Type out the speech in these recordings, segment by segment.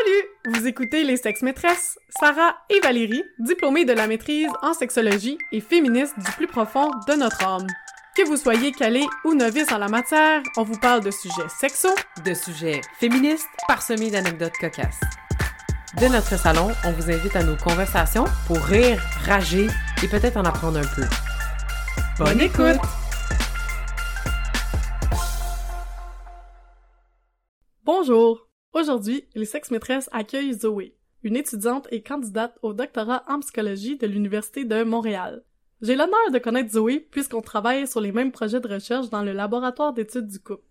Salut! Vous écoutez Les Sexes Maîtresses, Sarah et Valérie, diplômées de la maîtrise en sexologie et féministes du plus profond de notre âme. Que vous soyez calé ou novice en la matière, on vous parle de sujets sexos, de sujets féministes parsemés d'anecdotes cocasses. De notre salon, on vous invite à nos conversations pour rire, rager et peut-être en apprendre un peu. Bonne écoute! Bonjour! Aujourd'hui, les sexes maîtresses accueillent Zoé, une étudiante et candidate au doctorat en psychologie de l'Université de Montréal. J'ai l'honneur de connaître Zoé puisqu'on travaille sur les mêmes projets de recherche dans le laboratoire d'études du couple.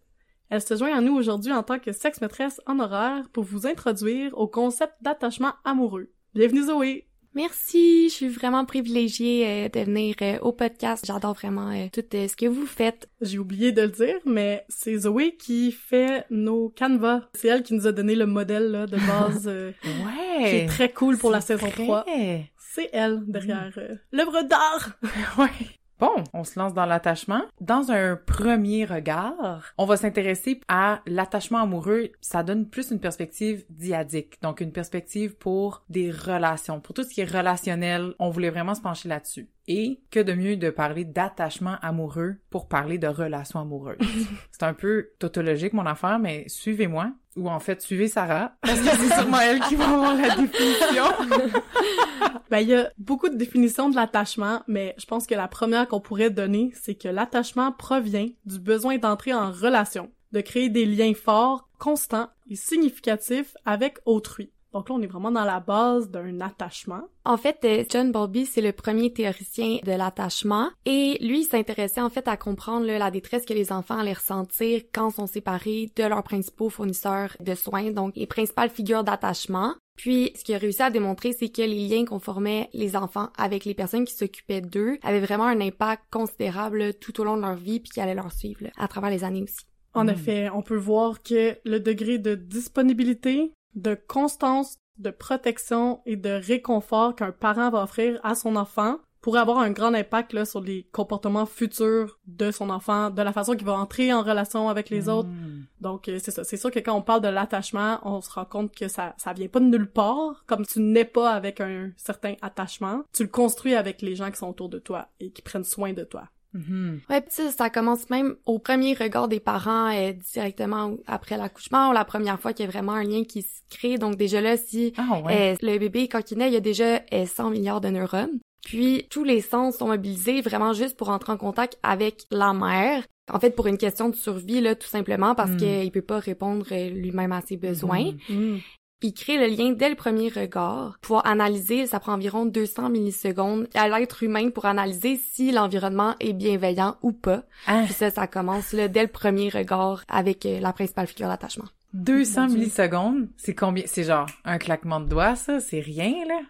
Elle se joint à nous aujourd'hui en tant que sexe maîtresse honoraire pour vous introduire au concept d'attachement amoureux. Bienvenue Zoé! Merci, je suis vraiment privilégiée euh, de venir euh, au podcast. J'adore vraiment euh, tout ce que vous faites. J'ai oublié de le dire, mais c'est Zoé qui fait nos canevas. C'est elle qui nous a donné le modèle là, de base ouais, qui est très cool pour la saison vrai. 3. C'est elle derrière l'œuvre d'art. ouais. Bon, on se lance dans l'attachement. Dans un premier regard, on va s'intéresser à l'attachement amoureux. Ça donne plus une perspective diadique, donc une perspective pour des relations, pour tout ce qui est relationnel. On voulait vraiment se pencher là-dessus. Et que de mieux de parler d'attachement amoureux pour parler de relations amoureuses? c'est un peu tautologique mon affaire, mais suivez-moi. Ou en fait, suivez Sarah, parce que c'est sûrement elle qui va avoir la définition. ben, il y a beaucoup de définitions de l'attachement, mais je pense que la première qu'on pourrait donner, c'est que l'attachement provient du besoin d'entrer en relation, de créer des liens forts, constants et significatifs avec autrui. Donc là, on est vraiment dans la base d'un attachement. En fait, euh, John Bowlby, c'est le premier théoricien de l'attachement et lui, il s'intéressait en fait à comprendre là, la détresse que les enfants allaient ressentir quand sont séparés de leurs principaux fournisseurs de soins, donc les principales figures d'attachement. Puis, ce qu'il a réussi à démontrer, c'est que les liens qu'on formait les enfants avec les personnes qui s'occupaient d'eux avaient vraiment un impact considérable tout au long de leur vie, puis qui allait leur suivre là, à travers les années aussi. En effet, on peut voir que le degré de disponibilité, de constance, de protection et de réconfort qu'un parent va offrir à son enfant pourrait avoir un grand impact là, sur les comportements futurs de son enfant, de la façon qu'il va entrer en relation avec les autres. Donc euh, c'est ça, c'est sûr que quand on parle de l'attachement, on se rend compte que ça ça vient pas de nulle part, comme tu n'es pas avec un certain attachement, tu le construis avec les gens qui sont autour de toi et qui prennent soin de toi. Mm-hmm. Ouais, pis ça, commence même au premier regard des parents euh, directement après l'accouchement ou la première fois qu'il y a vraiment un lien qui se crée. Donc déjà là, si Ah ouais. euh, le bébé quand il naît, il y a déjà euh, 100 milliards de neurones. Puis tous les sens sont mobilisés vraiment juste pour entrer en contact avec la mère. En fait, pour une question de survie là, tout simplement parce Mm. qu'il peut pas répondre euh, lui-même à ses besoins. Mhm. Mm. Il crée le lien dès le premier regard. Pouvoir analyser, ça prend environ 200 millisecondes à l'être humain pour analyser si l'environnement est bienveillant ou pas. Ah, Puis ça, ça commence là, dès le premier regard avec euh, la principale figure d'attachement. 200 Mon Dieu. millisecondes, c'est combien? C'est genre un claquement de doigts, ça? C'est rien, là?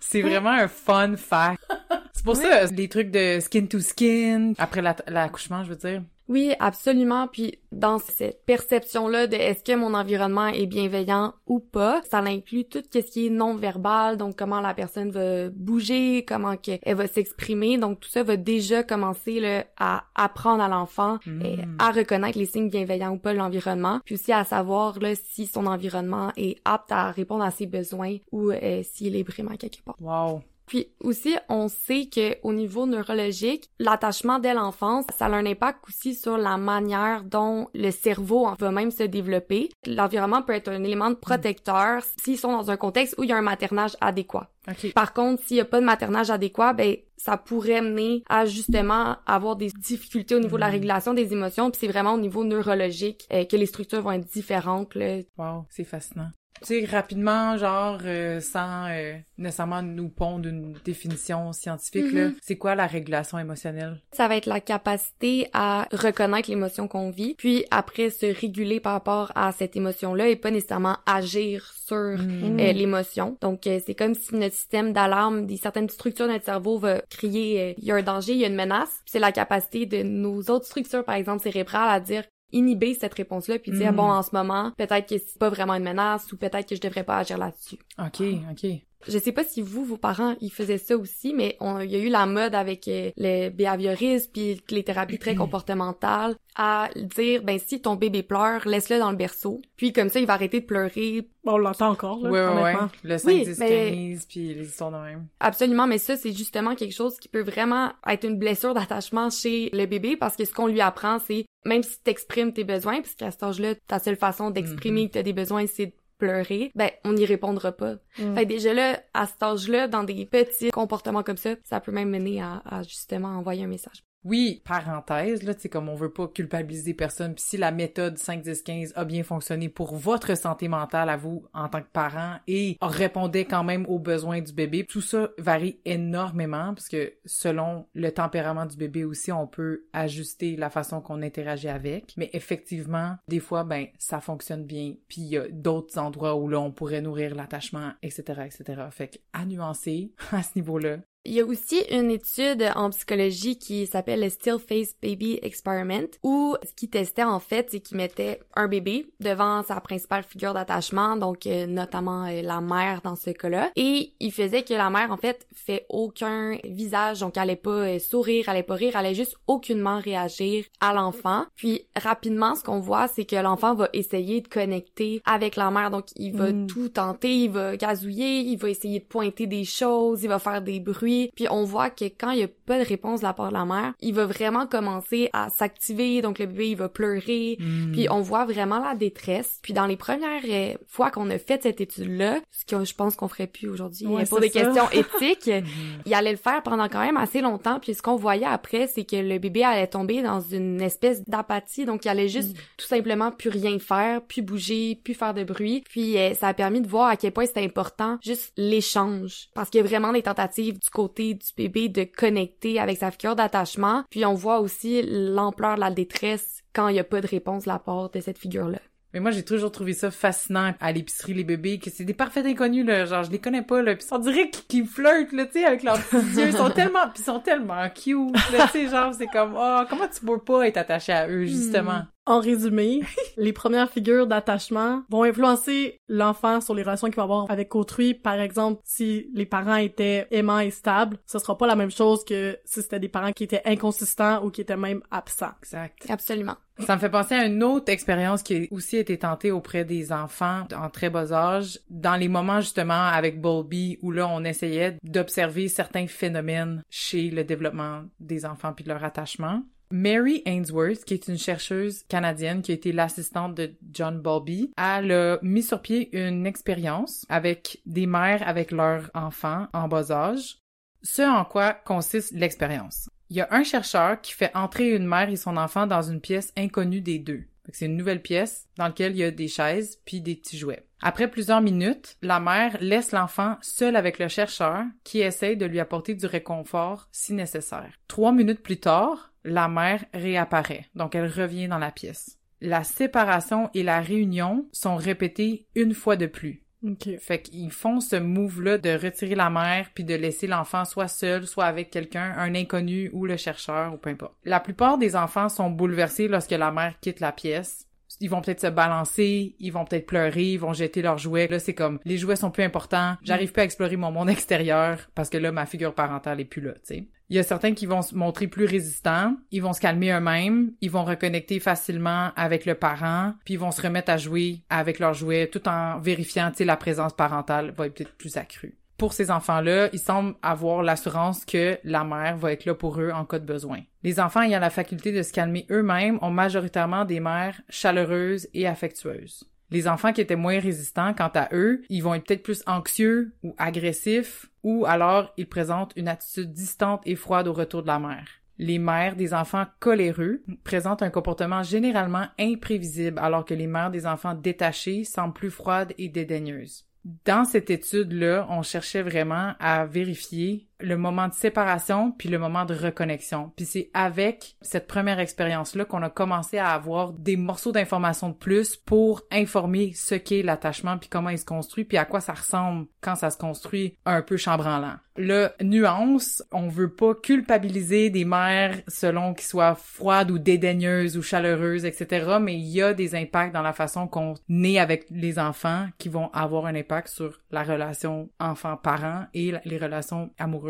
C'est vraiment un fun fact. C'est pour ça, les trucs de skin to skin, après la- l'accouchement, je veux dire. Oui, absolument. Puis dans cette perception-là de est-ce que mon environnement est bienveillant ou pas, ça inclut tout ce qui est non-verbal, donc comment la personne va bouger, comment elle va s'exprimer. Donc tout ça va déjà commencer là, à apprendre à l'enfant Mm. euh, à reconnaître les signes bienveillants ou pas de l'environnement, puis aussi à savoir là, si son environnement est apte à répondre à ses besoins ou euh, s'il est vraiment quelque part. Wow. Puis aussi, on sait que au niveau neurologique, l'attachement dès l'enfance, ça a un impact aussi sur la manière dont le cerveau va même se développer. L'environnement peut être un élément de protecteur s'ils sont dans un contexte où il y a un maternage adéquat. OK. Par contre, s'il n'y a pas de maternage adéquat, ben ça pourrait mener à justement avoir des difficultés au niveau de la Mm. régulation des émotions. Puis c'est vraiment au niveau neurologique euh, que les structures vont être différentes. Là. Wow, c'est fascinant. Tu sais, rapidement, genre, euh, sans euh, nécessairement nous pondre une définition scientifique, là, Mhm. c'est quoi la régulation émotionnelle? Ça va être la capacité à reconnaître l'émotion qu'on vit, puis après se réguler par rapport à cette émotion-là et pas nécessairement agir sur Mm. euh, l'émotion. Donc euh, c'est comme si notre système d'alarme, des certaines structures de notre cerveau va crier euh, il y a un danger, il y a une menace. Puis c'est la capacité de nos autres structures, par exemple cérébrales, à dire inhiber cette réponse-là puis dire Mm. bon en ce moment peut-être que c'est pas vraiment une menace ou peut-être que je devrais pas agir là-dessus. OK, OK. Je sais pas si vous, vos parents, ils faisaient ça aussi, mais on, il y a eu la mode avec euh, le behaviorisme puis les thérapies très comportementales à dire, ben si ton bébé pleure, laisse-le dans le berceau. Puis comme ça, il va arrêter de pleurer. Bon, on l'entend encore, là, Ouais, ouais, ouais. Le 5, Oui, 10, mais- 15, puis les histoires de même. Absolument, mais ça, c'est justement quelque chose qui peut vraiment être une blessure d'attachement chez le bébé parce que ce qu'on lui apprend, c'est même si t'exprimes tes besoins, parce qu'à cet âge-là, ta seule façon d'exprimer que t'as des besoins, c'est de pleurer, ben, on n'y répondra pas. Mm. Fait déjà là, à cet âge-là, dans des petits comportements comme ça, ça peut même mener à, à justement envoyer un message. Oui, parenthèse, là, tu sais, comme on veut pas culpabiliser personne, puis si la méthode 5, 10, 15 a bien fonctionné pour votre santé mentale à vous en tant que parent et répondait quand même aux besoins du bébé, tout ça varie énormément parce que selon le tempérament du bébé aussi, on peut ajuster la façon qu'on interagit avec. Mais effectivement, des fois, ben, ça fonctionne bien, puis il y a d'autres endroits où là, on pourrait nourrir l'attachement, etc., etc. Fait que, à nuancer à ce niveau-là. Il y a aussi une étude en psychologie qui s'appelle le Still Face Baby Experiment où ce qu'ils testaient en fait, c'est qu'ils mettaient un bébé devant sa principale figure d'attachement, donc euh, notamment euh, la mère dans ce cas-là, et ils faisaient que la mère en fait fait aucun visage, donc elle allait pas euh, sourire, elle allait pas rire, elle allait juste aucunement réagir à l'enfant. Puis rapidement, ce qu'on voit, c'est que l'enfant va essayer de connecter avec la mère, donc il va Mm. tout tenter, il va gazouiller, il va essayer de pointer des choses, il va faire des bruits. Puis on voit que quand il y a pas de réponse de la part de la mère, il va vraiment commencer à s'activer, donc le bébé il va pleurer. Hmm. Puis on voit vraiment la détresse. Puis dans les premières euh, fois qu'on a fait cette étude-là, ce que je pense qu'on ferait plus aujourd'hui Ouais, pour des ça. questions éthiques, il allait le faire pendant quand même assez longtemps. Puis ce qu'on voyait après, c'est que le bébé allait tomber dans une espèce d'apathie, donc il allait juste tout simplement plus rien faire, plus bouger, plus faire de bruit. Puis euh, ça a permis de voir à quel point c'était important juste l'échange, parce qu'il y a vraiment des tentatives du côté du bébé de connecter avec sa figure d'attachement. Puis on voit aussi l'ampleur de la détresse quand il y a pas de réponse de la part de cette figure-là. Mais moi, j'ai toujours trouvé ça fascinant à l'épicerie, les bébés, que c'est des parfaits inconnus, là. Genre, je les connais pas, là. Pis on dirait qu'ils flirtent, là, tu sais, avec leurs petits yeux. Ils sont tellement, pis ils sont tellement cute, là, tu sais, genre, c'est comme, oh, comment tu peux pas être attaché à eux, justement? En résumé, les premières figures d'attachement vont influencer l'enfant sur les relations qu'il va avoir avec autrui. Par exemple, si les parents étaient aimants et stables, ce sera pas la même chose que si c'était des parents qui étaient inconsistants ou qui étaient même absents. Exact. Absolument. Ça me fait penser à une autre expérience qui a aussi été tentée auprès des enfants en très bas âge, dans les moments justement avec Bowlby où là on essayait d'observer certains phénomènes chez le développement des enfants puis de leur attachement. Mary Ainsworth, qui est une chercheuse canadienne qui a été l'assistante de John Bowlby, a mis sur pied une expérience avec des mères avec leurs enfants en bas âge. Ce en quoi consiste l'expérience. Il y a un chercheur qui fait entrer une mère et son enfant dans une pièce inconnue des deux. C'est une nouvelle pièce dans laquelle il y a des chaises puis des petits jouets. Après plusieurs minutes, la mère laisse l'enfant seul avec le chercheur qui essaye de lui apporter du réconfort si nécessaire. Trois minutes plus tard, la mère réapparaît, donc elle revient dans la pièce. La séparation et la réunion sont répétées une fois de plus. Ok. Fait qu'ils font ce move-là de retirer la mère puis de laisser l'enfant soit seul, soit avec quelqu'un, un inconnu ou le chercheur ou peu importe. La plupart des enfants sont bouleversés lorsque la mère quitte la pièce. Ils vont peut-être se balancer, ils vont peut-être pleurer, ils vont jeter leurs jouets. Là, c'est comme, les jouets sont plus importants, j'arrive plus à explorer mon monde extérieur parce que là, ma figure parentale est plus là, tu sais. Il y a certains qui vont se montrer plus résistants, ils vont se calmer eux-mêmes, ils vont reconnecter facilement avec le parent, puis ils vont se remettre à jouer avec leurs jouets tout en vérifiant, sais, la présence parentale va être peut-être plus accrue. Pour ces enfants-là, ils semblent avoir l'assurance que la mère va être là pour eux en cas de besoin. Les enfants ayant la faculté de se calmer eux-mêmes ont majoritairement des mères chaleureuses et affectueuses. Les enfants qui étaient moins résistants, quant à eux, ils vont être peut-être plus anxieux ou agressifs, ou alors ils présentent une attitude distante et froide au retour de la mère. Les mères des enfants coléreux présentent un comportement généralement imprévisible, alors que les mères des enfants détachés semblent plus froides et dédaigneuses. Dans cette étude-là, on cherchait vraiment à vérifier le moment de séparation puis le moment de reconnexion. Puis c'est avec cette première expérience-là qu'on a commencé à avoir des morceaux d'informations de plus pour informer ce qu'est l'attachement puis comment il se construit puis à quoi ça ressemble quand ça se construit un peu chambranlant. Le nuance, on veut pas culpabiliser des mères selon qu'ils soient froides ou dédaigneuses ou chaleureuses, etc. Mais il y a des impacts dans la façon qu'on naît avec les enfants qui vont avoir un impact sur la relation enfant-parent et les relations amoureuses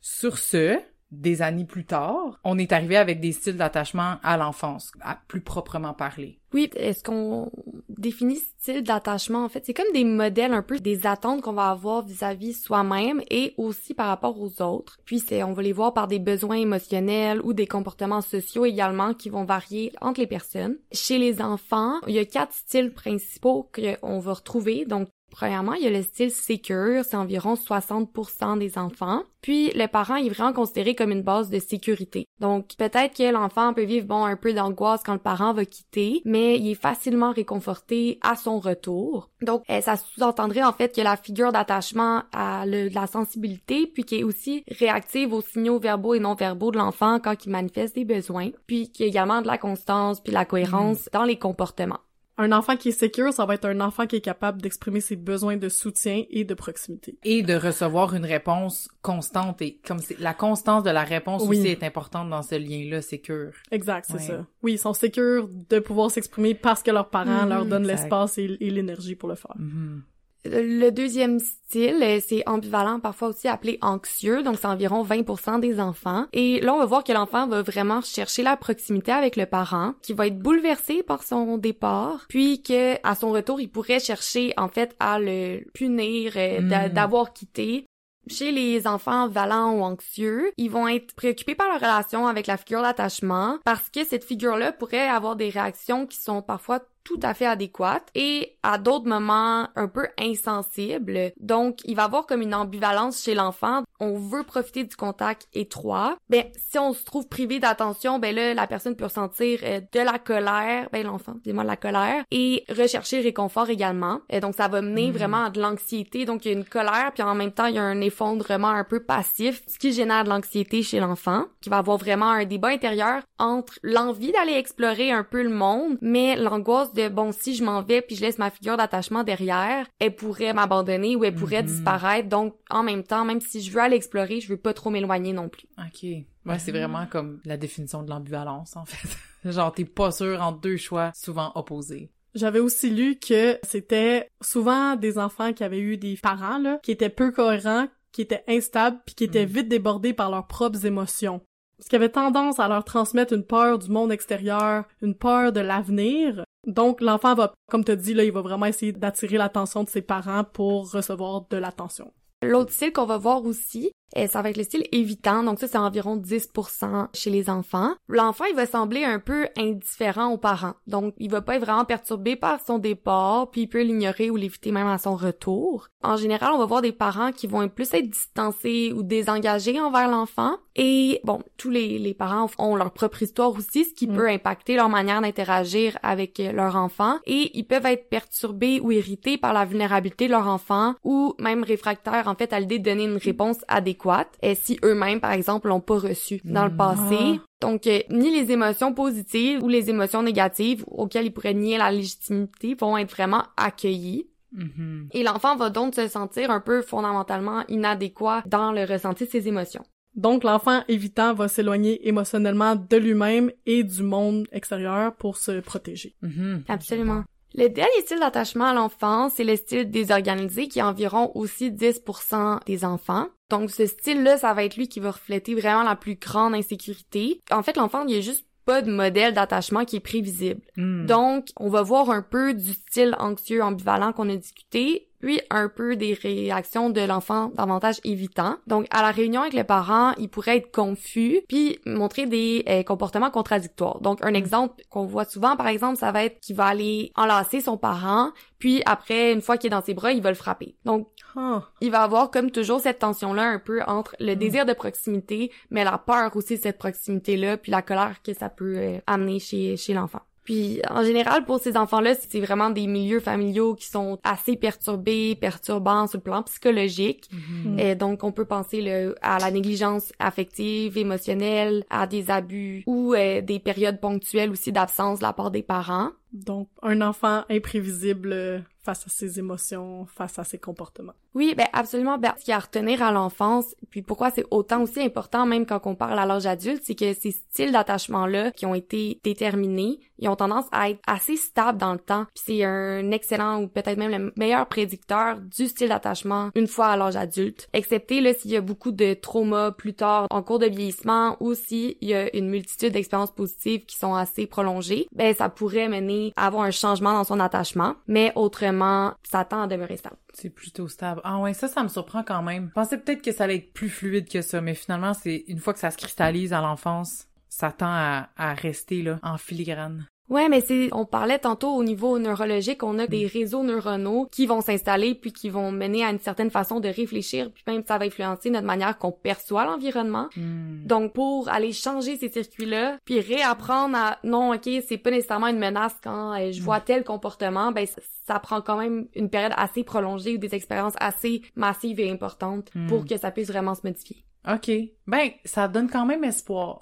Sur ce, des années plus tard, on est arrivé avec des styles d'attachement à l'enfance, à plus proprement parler. Oui, est-ce qu'on définit style d'attachement en fait, c'est comme des modèles un peu des attentes qu'on va avoir vis-à-vis soi-même et aussi par rapport aux autres. Puis c'est on va les voir par des besoins émotionnels ou des comportements sociaux également qui vont varier entre les personnes. Chez les enfants, il y a quatre styles principaux qu'on va retrouver. Donc Premièrement, il y a le style secure, c'est environ 60% des enfants. Puis le parent est vraiment considéré comme une base de sécurité. Donc peut-être que l'enfant peut vivre bon un peu d'angoisse quand le parent va quitter, mais il est facilement réconforté à son retour. Donc eh, ça sous-entendrait en fait que la figure d'attachement a de la sensibilité puis qui est aussi réactive aux signaux verbaux et non verbaux de l'enfant quand il manifeste des besoins, puis qu'il y a également de la constance puis de la cohérence mm. dans les comportements. Un enfant qui est secure, ça va être un enfant qui est capable d'exprimer ses besoins de soutien et de proximité. Et de recevoir une réponse constante et comme c'est la constance de la réponse aussi est importante dans ce lien-là, secure. Exact, c'est ça. Oui, ils sont secures de pouvoir s'exprimer parce que leurs parents leur mhm, donnent l'espace et, l'énergie pour le faire. Mhm. Le deuxième style, euh, c'est ambivalent, parfois aussi appelé anxieux, donc c'est environ 20% des enfants. Et là, on va voir que l'enfant va vraiment chercher la proximité avec le parent, qui va être bouleversé par son départ, puis que à son retour, il pourrait chercher en fait à le punir euh, hmm. d'avoir quitté. Chez les enfants valents ou anxieux, ils vont être préoccupés par leur relation avec la figure d'attachement parce que cette figure-là pourrait avoir des réactions qui sont parfois tout à fait adéquate et à d'autres moments un peu insensibles. Donc, il va avoir comme une ambivalence chez l'enfant. On veut profiter du contact étroit. Ben, si on se trouve privé d'attention, ben là, la personne peut ressentir euh, de la colère, ben l'enfant, dis-moi de la colère, et rechercher réconfort également. Et donc, ça va mener hmm. vraiment à de l'anxiété. Donc, il y a une colère, puis en même temps, il y a un effondrement un peu passif, ce qui génère de l'anxiété chez l'enfant, qui va avoir vraiment un débat intérieur entre l'envie d'aller explorer un peu le monde, mais l'angoisse bon, si je m'en vais puis je laisse ma figure d'attachement derrière, elle pourrait m'abandonner ou elle pourrait mhm. disparaître. Donc, en même temps, même si je veux aller explorer, je veux pas trop m'éloigner non plus. OK. Ouais, c'est vraiment comme la définition de l'ambivalence, en fait. Genre, t'es pas sûr entre deux choix souvent opposés. J'avais aussi lu que c'était souvent des enfants qui avaient eu des parents, là, qui étaient peu cohérents, qui étaient instables, puis qui étaient mhm. vite débordés par leurs propres émotions. Ce qui avait tendance à leur transmettre une peur du monde extérieur, une peur de l'avenir, donc, l'enfant va, comme tu dit, là, il va vraiment essayer d'attirer l'attention de ses parents pour recevoir de l'attention. L'autre style qu'on va voir aussi, ça va être le style évitant, donc ça c'est environ 10% chez les enfants. L'enfant, il va sembler un peu indifférent aux parents, donc il va pas être vraiment perturbé par son départ, puis il peut l'ignorer ou l'éviter même à son retour. En général, on va voir des parents qui vont plus être distancés ou désengagés envers l'enfant. Et bon, tous les, les parents ont leur propre histoire aussi, ce qui mm. peut impacter leur manière d'interagir avec leur enfant. Et ils peuvent être perturbés ou irrités par la vulnérabilité de leur enfant ou même réfractaires en fait à l'idée de donner une réponse adéquate et si eux-mêmes, par exemple, l'ont pas reçu dans le passé. Ah. Donc, euh, ni les émotions positives ou les émotions négatives auxquelles ils pourraient nier la légitimité vont être vraiment accueillies. Mm-hmm. Et l'enfant va donc se sentir un peu fondamentalement inadéquat dans le ressenti de ses émotions. Donc, l'enfant évitant va s'éloigner émotionnellement de lui-même et du monde extérieur pour se protéger. Mm-hmm. Absolument. Le dernier style d'attachement à l'enfant, c'est le style désorganisé qui est environ aussi 10% des enfants. Donc ce style-là, ça va être lui qui va refléter vraiment la plus grande insécurité. En fait, l'enfant, il a juste pas de modèle d'attachement qui est prévisible. Hmm. Donc, on va voir un peu du style anxieux ambivalent qu'on a discuté puis un peu des réactions de l'enfant davantage évitant. Donc à la réunion avec les parents, il pourrait être confus puis montrer des euh, comportements contradictoires. Donc un mm. exemple qu'on voit souvent par exemple, ça va être qu'il va aller enlacer son parent, puis après une fois qu'il est dans ses bras, il va le frapper. Donc ah. il va avoir comme toujours cette tension là un peu entre le mm. désir de proximité mais la peur aussi de cette proximité là puis la colère que ça peut euh, amener chez chez l'enfant. Puis en général, pour ces enfants-là, c'est vraiment des milieux familiaux qui sont assez perturbés, perturbants sur le plan psychologique. Mhm. Et donc, on peut penser à la négligence affective, émotionnelle, à des abus ou euh, des périodes ponctuelles aussi d'absence de la part des parents. Donc, un enfant imprévisible euh, face à ses émotions, face à ses comportements. Oui, ben absolument. Ben, ce qu'il y a à retenir à l'enfance, puis pourquoi c'est autant aussi important même quand on parle à l'âge adulte, c'est que ces styles d'attachement-là qui ont été déterminés, ils ont tendance à être assez stables dans le temps. Puis c'est un excellent ou peut-être même le meilleur prédicteur du style d'attachement une fois à l'âge adulte. Excepté là s'il y a beaucoup de traumas plus tard en cours de vieillissement ou s'il y a une multitude d'expériences positives qui sont assez prolongées, ben ça pourrait mener avoir un changement dans son attachement. Mais autrement, ça tend à demeurer stable. C'est plutôt stable. Ah ouais, ça, ça me surprend quand même. Je pensais peut-être que ça allait être plus fluide que ça, mais finalement, c'est une fois que ça se cristallise à l'enfance, ça tend à, à rester là, en filigrane. Ouais, mais c'est, on parlait tantôt au niveau neurologique, on a des réseaux neuronaux qui vont s'installer puis qui vont mener à une certaine façon de réfléchir puis même ça va influencer notre manière qu'on perçoit l'environnement. Hmm. Donc pour aller changer ces circuits-là puis réapprendre à non, OK, c'est pas nécessairement une menace quand euh, je vois tel comportement, ben ça, prend quand même une période assez prolongée ou des expériences assez massives et importantes pour que ça puisse vraiment se modifier. OK. Ben, ça donne quand même espoir.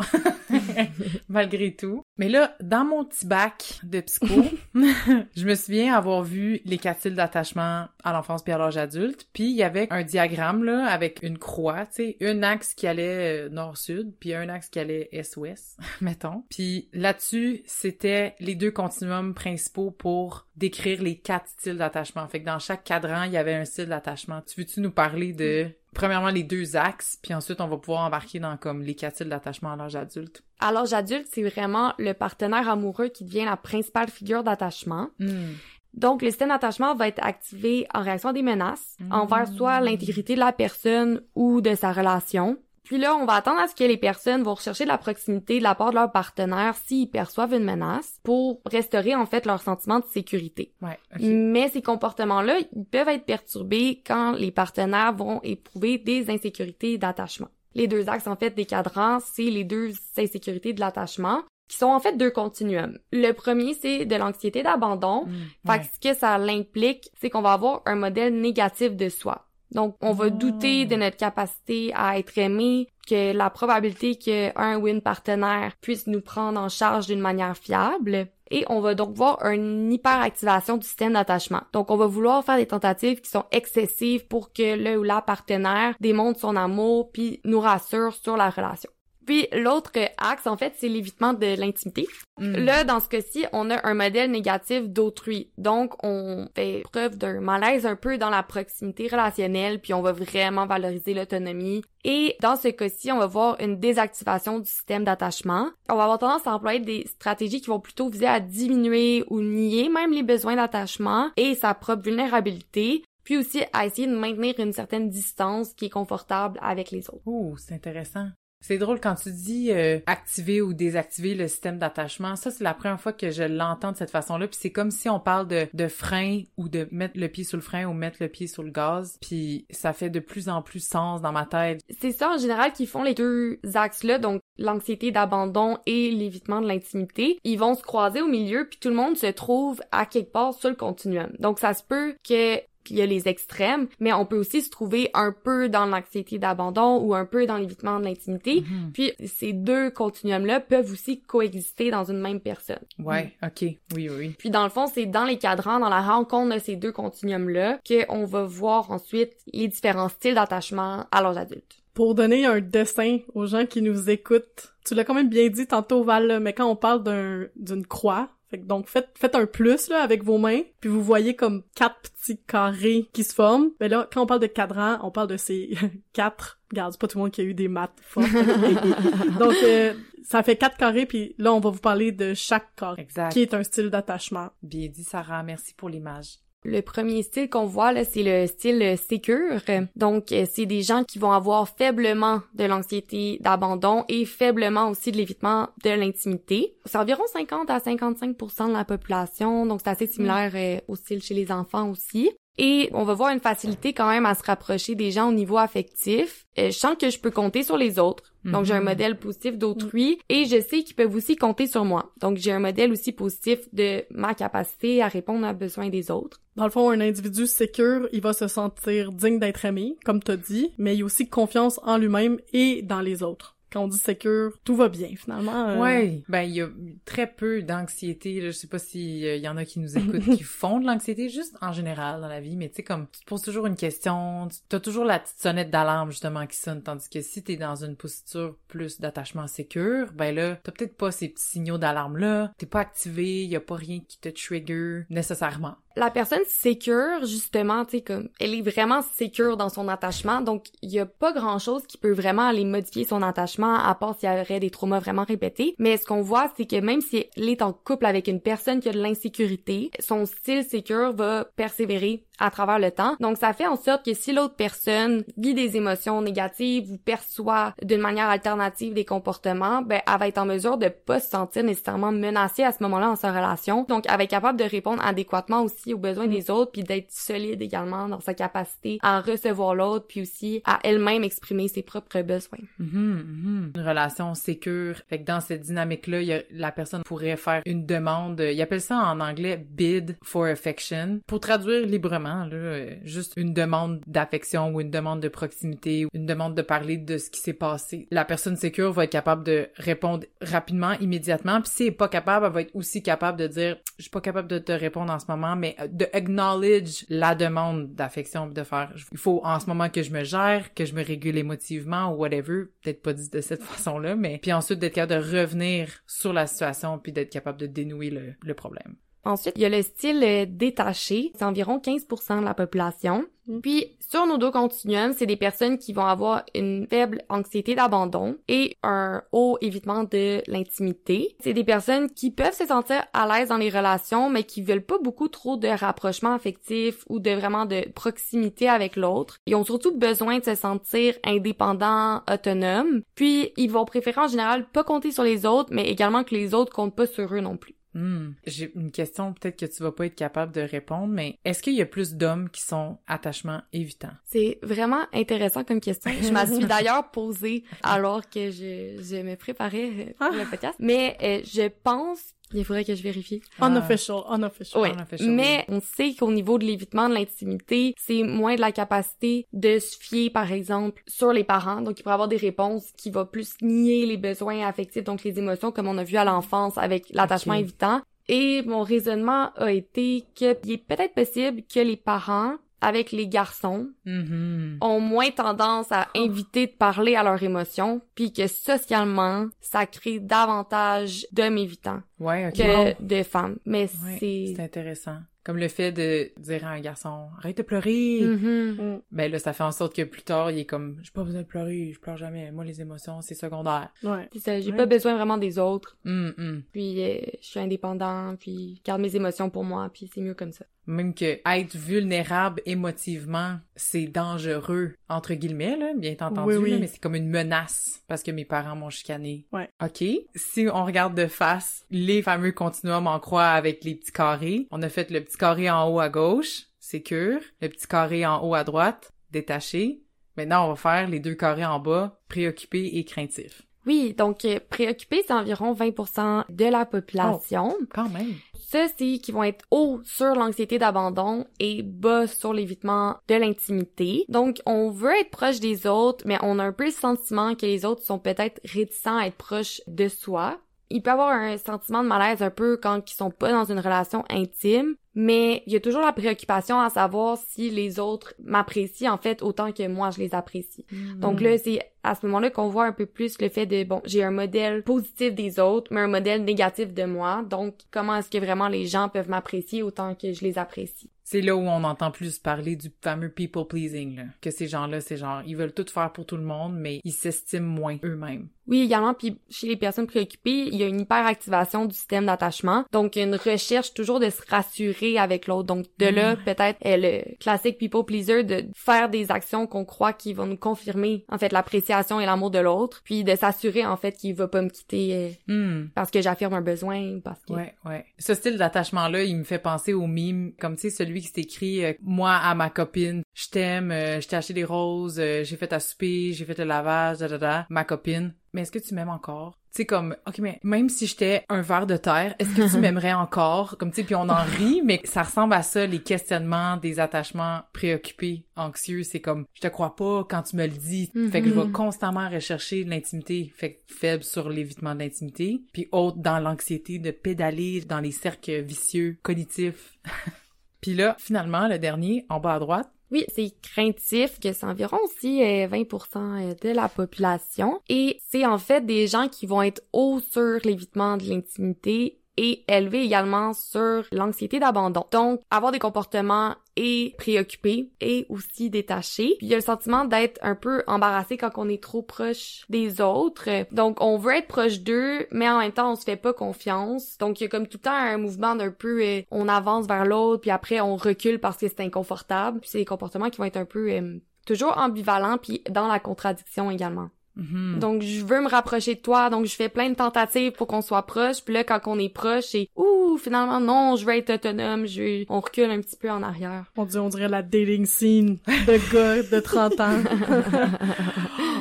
Malgré tout. Mais là, dans mon petit bac de psycho, je me souviens avoir vu les quatre styles d'attachement à l'enfance puis à l'âge adulte. Puis il y avait un diagramme, là, avec une croix, tu sais, un axe qui allait euh, nord-sud, puis un axe qui allait est-ouest, mettons. Puis là-dessus, c'était les deux continuums principaux pour décrire les quatre styles d'attachement. Fait que dans chaque cadran, il y avait un style d'attachement. Tu veux-tu nous parler de premièrement les deux axes, puis ensuite on va pouvoir embarquer dans comme les quatre styles d'attachement à l'âge adulte. À l'âge adulte, c'est vraiment le partenaire amoureux qui devient la principale figure d'attachement. Hmm. Donc, le système d'attachement va être activé en réaction à des menaces Mm. envers soit l'intégrité de la personne ou de sa relation. Puis là, on va attendre à ce que les personnes vont rechercher de la proximité de la part de leur partenaire s'ils perçoivent une menace pour restaurer en fait leur sentiment de sécurité. Ouais. Mais ces comportements-là, ils peuvent être perturbés quand les partenaires vont éprouver des insécurités d'attachement. Les deux axes en fait des cadrans, c'est les deux insécurités de l'attachement qui sont en fait deux continuums. Le premier, c'est de l'anxiété d'abandon. Fait que ce que ça l'implique, c'est qu'on va avoir un modèle négatif de soi. Donc, on va douter de notre capacité à être aimé, que la probabilité qu'un ou une partenaire puisse nous prendre en charge d'une manière fiable. Et on va donc voir une hyperactivation du système d'attachement. Donc, on va vouloir faire des tentatives qui sont excessives pour que le ou la partenaire démontre son amour puis nous rassure sur la relation. Puis l'autre axe, en fait, c'est l'évitement de l'intimité. Hmm. Là, dans ce cas-ci, on a un modèle négatif d'autrui. Donc, on fait preuve d'un malaise un peu dans la proximité relationnelle, puis on va vraiment valoriser l'autonomie. Et dans ce cas-ci, on va voir une désactivation du système d'attachement. On va avoir tendance à employer des stratégies qui vont plutôt viser à diminuer ou nier même les besoins d'attachement et sa propre vulnérabilité, puis aussi à essayer de maintenir une certaine distance qui est confortable avec les autres. Oh, c'est intéressant. C'est drôle quand tu dis euh, activer ou désactiver le système d'attachement. Ça, c'est la première fois que je l'entends de cette façon-là. Puis c'est comme si on parle de, de frein ou de mettre le pied sur le frein ou mettre le pied sur le gaz. Puis ça fait de plus en plus sens dans ma tête. C'est ça en général qui font les deux axes-là, donc l'anxiété d'abandon et l'évitement de l'intimité. Ils vont se croiser au milieu, puis tout le monde se trouve à quelque part sur le continuum. Donc ça se peut que qu'il y a les extrêmes, mais on peut aussi se trouver un peu dans l'anxiété d'abandon ou un peu dans l'évitement de l'intimité. Mhm. Puis ces deux continuums-là peuvent aussi coexister dans une même personne. Ouais, ok. Oui, oui, oui. Puis dans le fond, c'est dans les cadrans, dans la rencontre de ces deux continuums-là, qu'on va voir ensuite les différents styles d'attachement à l'âge adulte. Pour donner un dessin aux gens qui nous écoutent, tu l'as quand même bien dit tantôt, Val, là, mais quand on parle d'un, d'une croix, fait que donc faites, faites un plus là avec vos mains, puis vous voyez comme quatre petits carrés qui se forment. Mais là, quand on parle de cadran, on parle de ces quatre. Regarde, c'est pas tout le monde qui a eu des maths fortes. donc euh, ça fait quatre carrés, puis là on va vous parler de chaque carré, Exact. qui est un style d'attachement. Bien dit, Sarah. Merci pour l'image. Le premier style qu'on voit là, c'est le style sécure. Donc euh, c'est des gens qui vont avoir faiblement de l'anxiété d'abandon et faiblement aussi de l'évitement de l'intimité. C'est environ 50 à 55% de la population, donc c'est assez similaire euh, au style chez les enfants aussi. Et on va voir une facilité quand même à se rapprocher des gens au niveau affectif. Euh, je sens que je peux compter sur les autres. Donc, j'ai un Mhm. modèle positif d'autrui et je sais qu'ils peuvent aussi compter sur moi. Donc, j'ai un modèle aussi positif de ma capacité à répondre aux besoins des autres. Dans le fond, un individu sécure, il va se sentir digne d'être aimé, comme t'as dit, mais il a aussi confiance en lui-même et dans les autres. Quand on dit sécure, tout va bien, finalement. euh, Ouais, ben il y a très peu d'anxiété. Je sais pas s'il y en a qui nous écoutent qui font de l'anxiété, juste en général dans la vie, mais tu sais comme tu te poses toujours une question, tu as toujours la petite sonnette d'alarme justement qui sonne, tandis que si t'es dans une posture plus d'attachement sécure, ben là t'as peut-être pas ces petits signaux d'alarme là, t'es pas activé, y a pas rien qui te trigger nécessairement. La personne sécure, justement, tu sais, comme, elle est vraiment sécure dans son attachement, donc il y a pas grand chose qui peut vraiment aller modifier son attachement, à part s'il y aurait des traumas vraiment répétés. Mais ce qu'on voit, c'est que même si elle est en couple avec une personne qui a de l'insécurité, son style sécure va persévérer à travers le temps. Donc ça fait en sorte que si l'autre personne vit des émotions négatives ou perçoit d'une manière alternative des comportements, ben elle va être en mesure de pas se sentir nécessairement menacée à ce moment-là dans sa relation. Donc elle va être capable de répondre adéquatement aussi aux besoins des autres puis d'être solide également dans sa capacité à recevoir l'autre puis aussi à elle-même exprimer ses propres besoins. Mhm, mhm. Une relation sécure. Fait que dans cette dynamique-là, la personne pourrait faire une demande. Ils appellent ça en anglais bid for affection. Pour traduire librement, euh, juste une demande d'affection ou une demande de proximité ou une demande de parler de ce qui s'est passé. La personne sécure va être capable de répondre rapidement, immédiatement. Puis si elle est pas capable, elle va être aussi capable de dire, je suis pas capable de te répondre en ce moment, mais euh, de acknowledge la demande d'affection, de faire, il faut en ce moment que je me gère, que je me régule émotivement ou whatever, peut-être pas dit de cette façon-là, mais puis ensuite d'être capable de revenir sur la situation puis d'être capable de dénouer le problème. Ensuite, il y a le style euh, détaché, c'est environ 15% de la population. Mm. Puis sur nos deux continuums, c'est des personnes qui vont avoir une faible anxiété d'abandon et un haut évitement de l'intimité. C'est des personnes qui peuvent se sentir à l'aise dans les relations, mais qui veulent pas beaucoup trop de rapprochement affectif ou de vraiment de proximité avec l'autre. Ils ont surtout besoin de se sentir indépendants, autonomes. Puis ils vont préférer en général pas compter sur les autres, mais également que les autres comptent pas sur eux non plus. Hmm. J'ai une question peut-être que tu vas pas être capable de répondre, mais est-ce qu'il y a plus d'hommes qui sont attachement évitants? C'est vraiment intéressant comme question. Je m'en suis d'ailleurs posée alors que je, je me préparais pour le podcast. Mais euh, je pense il faudrait que je vérifie. Unofficial, unofficial. Oui, Unofficial, mais on sait qu'au niveau de l'évitement de l'intimité, c'est moins de la capacité de se fier, par exemple, sur les parents. Donc, il pourrait avoir des réponses qui vont plus nier les besoins affectifs, donc les émotions, comme on a vu à l'enfance avec l'attachement évitant. Et mon raisonnement a été qu'il est peut-être possible que les parents, avec les garçons, Mhm. ont moins tendance à inviter de parler à leurs émotions, puis que socialement, ça crée davantage d'hommes évitants Ouais, que de femmes. Mais Ouais, c'est... c'est intéressant. Comme le fait de dire à un garçon, arrête de pleurer. Mhm. Mm. Ben là, ça fait en sorte que plus tard, il est comme, j'ai pas besoin de pleurer, je pleure jamais. Moi, les émotions, c'est secondaire. Ouais. C'est ça, j'ai Ouais. pas besoin vraiment des autres. Hum, hum. Puis euh, je suis indépendant, puis je garde mes émotions pour moi, puis c'est mieux comme ça. Même que être vulnérable émotivement, c'est dangereux, entre guillemets, là, bien entendu, Oui, oui. là, mais c'est comme une menace parce que mes parents m'ont chicané. Ouais. OK. Si on regarde de face les fameux continuums en croix avec les petits carrés, on a fait le petit carré en haut à gauche, sécure, le petit carré en haut à droite, détaché. Maintenant, on va faire les deux carrés en bas, préoccupé et craintif. Oui, donc euh, préoccupé, c'est environ 20% de la population. Quand même. C'est qui vont être hauts sur l'anxiété d'abandon et bas sur l'évitement de l'intimité. Donc, on veut être proche des autres, mais on a un peu le sentiment que les autres sont peut-être réticents à être proches de soi. Il peut y avoir un sentiment de malaise un peu quand ils sont pas dans une relation intime, mais il y a toujours la préoccupation à savoir si les autres m'apprécient en fait autant que moi je les apprécie. Donc là, c'est à ce moment-là qu'on voit un peu plus le fait de, bon, j'ai un modèle positif des autres, mais un modèle négatif de moi. Donc, comment est-ce que vraiment les gens peuvent m'apprécier autant que je les apprécie? C'est là où on entend plus parler du fameux people pleasing, là. Que ces gens-là, c'est genre, ils veulent tout faire pour tout le monde, mais ils s'estiment moins eux-mêmes. Oui, également, puis chez les personnes préoccupées, il y a une hyperactivation du système d'attachement. Donc, une recherche toujours de se rassurer avec l'autre. Donc de là, Mm. peut-être euh, le classique people pleaser de faire des actions qu'on croit qui vont nous confirmer en fait l'appréciation et l'amour de l'autre, puis de s'assurer en fait qu'il va pas me quitter euh, Hmm. parce que j'affirme un besoin parce que Ouais, ouais. Ce style d'attachement-là, il me fait penser au mime, comme tu sais, celui qui s'écrit euh, moi à ma copine, je t'aime, euh, je t'ai acheté des roses, euh, j'ai fait à souper, j'ai fait le lavage, da, da, da, ma copine. Mais est-ce que tu m'aimes encore? Tu sais, comme, ok, mais même si j'étais un ver de terre, est-ce que tu m'aimerais encore? Comme, tu sais, puis on en rit, mais ça ressemble à ça, les questionnements des attachements préoccupés, anxieux. C'est comme, je te crois pas quand tu me le dis. Fait que je vais constamment rechercher l'intimité. Fait que faible sur l'évitement de l'intimité. Puis haute dans l'anxiété de pédaler dans les cercles vicieux, cognitifs. puis là, finalement, le dernier, en bas à droite, Oui, c'est craintif que c'est environ aussi euh, 20% de la population. Et c'est en fait des gens qui vont être hauts sur l'évitement de l'intimité et élevés également sur l'anxiété d'abandon. Donc, avoir des comportements et préoccupés et aussi détachés. Puis il y a le sentiment d'être un peu embarrassé quand on est trop proche des autres. Donc, on veut être proche d'eux, mais en même temps, on se fait pas confiance. Donc, il y a comme tout le temps un mouvement d'un peu, euh, on avance vers l'autre, puis après, on recule parce que c'est inconfortable. Puis c'est des comportements qui vont être un peu euh, toujours ambivalents, puis dans la contradiction également. Mhm. Donc, je veux me rapprocher de toi, donc je fais plein de tentatives pour qu'on soit proche. Puis là, quand on est proche, c'est ouh, finalement non, je veux être autonome, je veux... on recule un petit peu en arrière. Mon dieu, on dirait la dating scene de gars de 30 ans.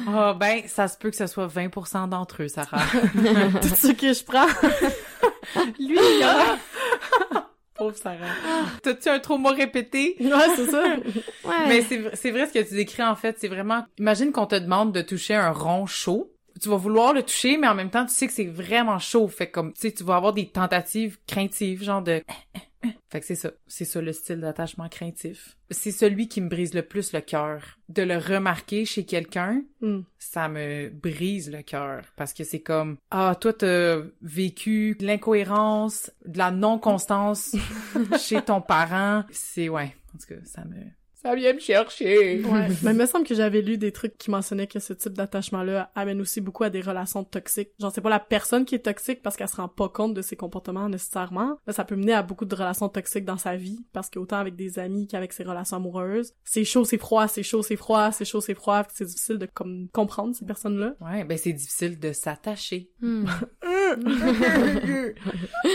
Ah, ben, ça se peut que ce soit 20% d'entre eux, Sarah. Tout ce que je prends. Lui, il y en a... Pauvre Sarah. T'as-tu un trauma répété? Ouais, c'est ça. Ouais. Mais c'est vrai ce que tu décris en fait, c'est vraiment imagine qu'on te demande de toucher un rond chaud. Tu vas vouloir le toucher mais en même temps tu sais que c'est vraiment chaud, fait comme tu sais tu vas avoir des tentatives craintives genre de Fait que c'est ça, c'est ça le style d'attachement craintif. C'est celui qui me brise le plus le cœur. De le remarquer chez quelqu'un, Hmm. ça me brise le cœur parce que c'est comme ah toi t'as vécu de l'incohérence, de la non-constance chez ton parent, c'est ouais, en tout cas ça me ça vient me chercher. Ouais. Mais il me semble que j'avais lu des trucs qui mentionnaient que ce type d'attachement-là amène aussi beaucoup à des relations toxiques. Genre, c'est pas la personne qui est toxique parce qu'elle se rend pas compte de ses comportements nécessairement. Mais ça peut mener à beaucoup de relations toxiques dans sa vie parce qu'autant avec des amis qu'avec ses relations amoureuses, c'est chaud, c'est froid, c'est chaud, c'est froid, c'est chaud, c'est froid. C'est difficile de comme comprendre ces personnes-là. Ouais, ben c'est difficile de s'attacher. Hmm.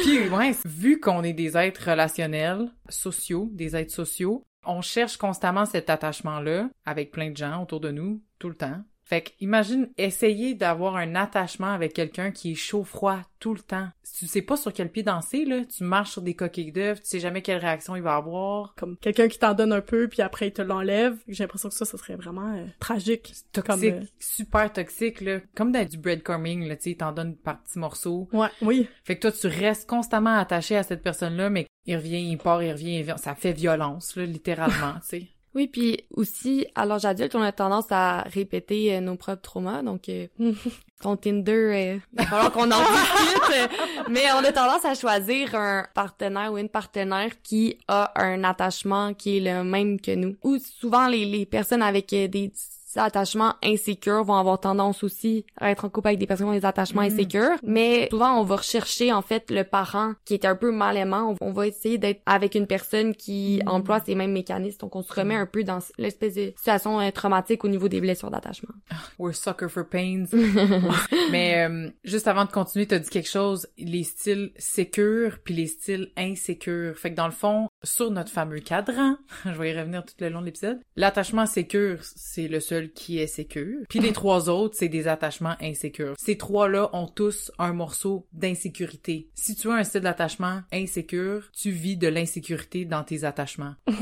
Puis ouais, vu qu'on est des êtres relationnels, sociaux, des êtres sociaux, on cherche constamment cet attachement-là avec plein de gens autour de nous, tout le temps. Fait que imagine essayer d'avoir un attachement avec quelqu'un qui est chaud-froid tout le temps. Tu sais pas sur quel pied danser, là. Tu marches sur des coquilles d'œufs, tu sais jamais quelle réaction il va avoir. Comme quelqu'un qui t'en donne un peu puis après il te l'enlève. J'ai l'impression que ça, ça serait vraiment euh, tragique. Toxique, Comme, euh, super toxique, là. Comme dans du breadcrumbing, là, tu sais, il t'en donne par petits morceaux. Ouais, oui. Fait que toi, tu restes constamment attaché à cette personne-là, mais il revient, il part, il revient, il revient. Ça fait violence, là, littéralement, tu sais. Oui, puis aussi, à l'âge adulte, on a tendance à répéter euh, nos propres traumas. Donc, euh, ton Tinder, euh, il va falloir qu'on en discute. mais on a tendance à choisir un partenaire ou une partenaire qui a un attachement qui est le même que nous. Ou souvent, les, les personnes avec euh, des attachements insécures vont avoir tendance aussi à être en couple avec des personnes qui ont des attachements Mm. insécures. Mais souvent, on va rechercher, en fait, le parent qui est un peu mal aimant. On va essayer d'être avec une personne qui Mm. emploie ces mêmes mécanismes. Donc, on se remet un peu dans l'espèce de situation euh, traumatique au niveau des blessures d'attachement. We're sucker for pains. Mais euh, juste avant de continuer, t'as dit quelque chose, les styles sécures puis les styles insécures. Fait que dans le fond, sur notre fameux cadran, je vais y revenir tout le long de l'épisode, l'attachement sécure, c'est le seul qui est sécure. Puis les trois autres, c'est des attachements insécures. Ces trois-là ont tous un morceau d'insécurité. Si tu as un style d'attachement insécure, tu vis de l'insécurité dans tes attachements.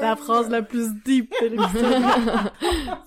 La phrase la plus deep de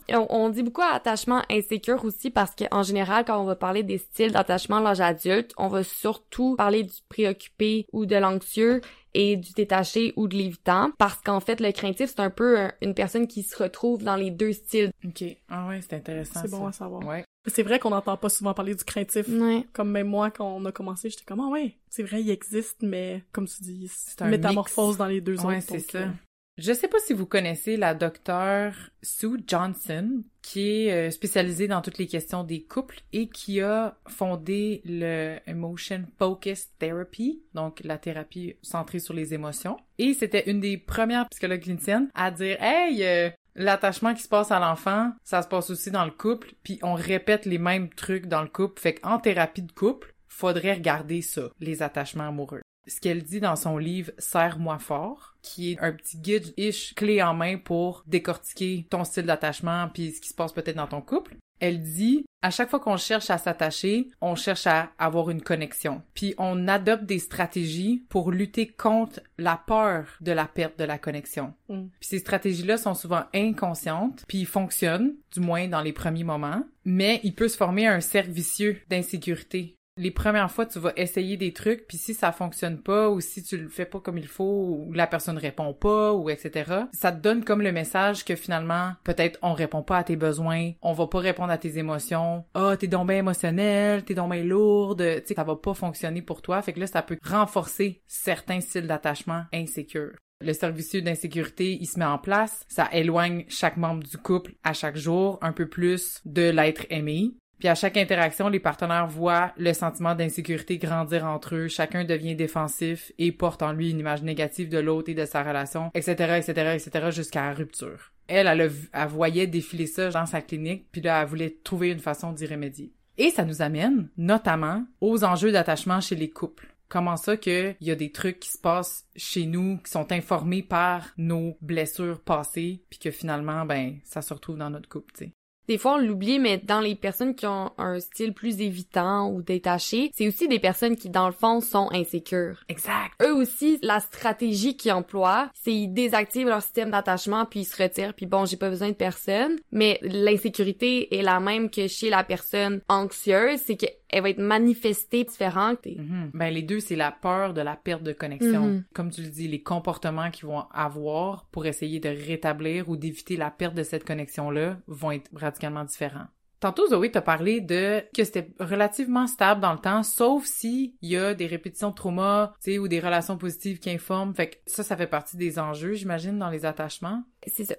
on, on dit beaucoup attachement insécure aussi parce qu'en général, quand on va parler des styles d'attachement à l'âge adulte, on va surtout parler du préoccupé ou de l'anxieux et du détaché ou de l'évitant parce qu'en fait, le craintif, c'est un peu un- une personne qui se retrouve dans les deux styles. OK. Ah ouais, c'est intéressant. C'est bon à savoir. Ouais. C'est vrai qu'on n'entend pas souvent parler du craintif. Ouais. Comme même moi, quand on a commencé, j'étais comme, ah ouais, c'est vrai, il existe, mais comme tu dis, C'est c'est un une métamorphose mix. dans les deux Ouais, autres. c'est ça. euh, Je sais pas si vous connaissez la docteure Sue Johnson, qui est euh, spécialisée dans toutes les questions des couples et qui a fondé le Emotion Focus Therapy, donc la thérapie centrée sur les émotions. Et c'était une des premières psychologues cliniciennes à dire Hey, euh, L'attachement qui se passe à l'enfant, ça se passe aussi dans le couple, puis on répète les mêmes trucs dans le couple. Fait qu'en thérapie de couple, faudrait regarder ça, les attachements amoureux. Ce qu'elle dit dans son livre Serre-moi fort, qui est un petit guide-ish clé en main pour décortiquer ton style d'attachement puis ce qui se passe peut-être dans ton couple. Elle dit, à chaque fois qu'on cherche à s'attacher, on cherche à avoir une connexion. Puis on adopte des stratégies pour lutter contre la peur de la perte de la connexion. Mm. Puis ces stratégies-là sont souvent inconscientes, puis ils fonctionnent, du moins dans les premiers moments, mais il peut se former un cercle vicieux d'insécurité les premières fois, tu vas essayer des trucs, puis si ça fonctionne pas, ou si tu le fais pas comme il faut, ou la personne répond pas, ou etc., ça te donne comme le message que finalement, peut-être on répond pas à tes besoins, on va pas répondre à tes émotions, ah, oh, t'es donc bien émotionnel, t'es donc bien lourde, tu sais, ça va pas fonctionner pour toi, fait que là, ça peut renforcer certains styles d'attachement insécures. Le service d'insécurité, il se met en place. Ça éloigne chaque membre du couple à chaque jour un peu plus de l'être aimé. Puis à chaque interaction, les partenaires voient le sentiment d'insécurité grandir entre eux, chacun devient défensif et porte en lui une image négative de l'autre et de sa relation, etc., etc., etc., jusqu'à la rupture. Elle, elle, elle voyait défiler ça dans sa clinique, puis là, elle voulait trouver une façon d'y remédier. Et ça nous amène, notamment, aux enjeux d'attachement chez les couples. Comment ça qu'il y a des trucs qui se passent chez nous, qui sont informés par nos blessures passées, puis que finalement, ben, ça se retrouve dans notre couple, tu sais. Des fois, on l'oublie, mais dans les personnes qui ont un style plus évitant ou détaché, c'est aussi des personnes qui, dans le fond, sont insécures. Exact. Eux aussi, la stratégie qu'ils emploient, c'est ils désactivent leur système d'attachement puis ils se retirent puis bon, j'ai pas besoin de personne. Mais l'insécurité est la même que chez la personne anxieuse, c'est que elle va être manifestée différente. Mhm. Ben les deux, c'est la peur de la perte de connexion. Mhm. Comme tu le dis, les comportements qu'ils vont avoir pour essayer de rétablir ou d'éviter la perte de cette connexion-là vont être radicalement différents. Tantôt, Zoé t'a parlé de que c'était relativement stable dans le temps, sauf si il y a des répétitions de trauma, tu sais, ou des relations positives qui informent. Fait que ça, ça fait partie des enjeux, j'imagine, dans les attachements.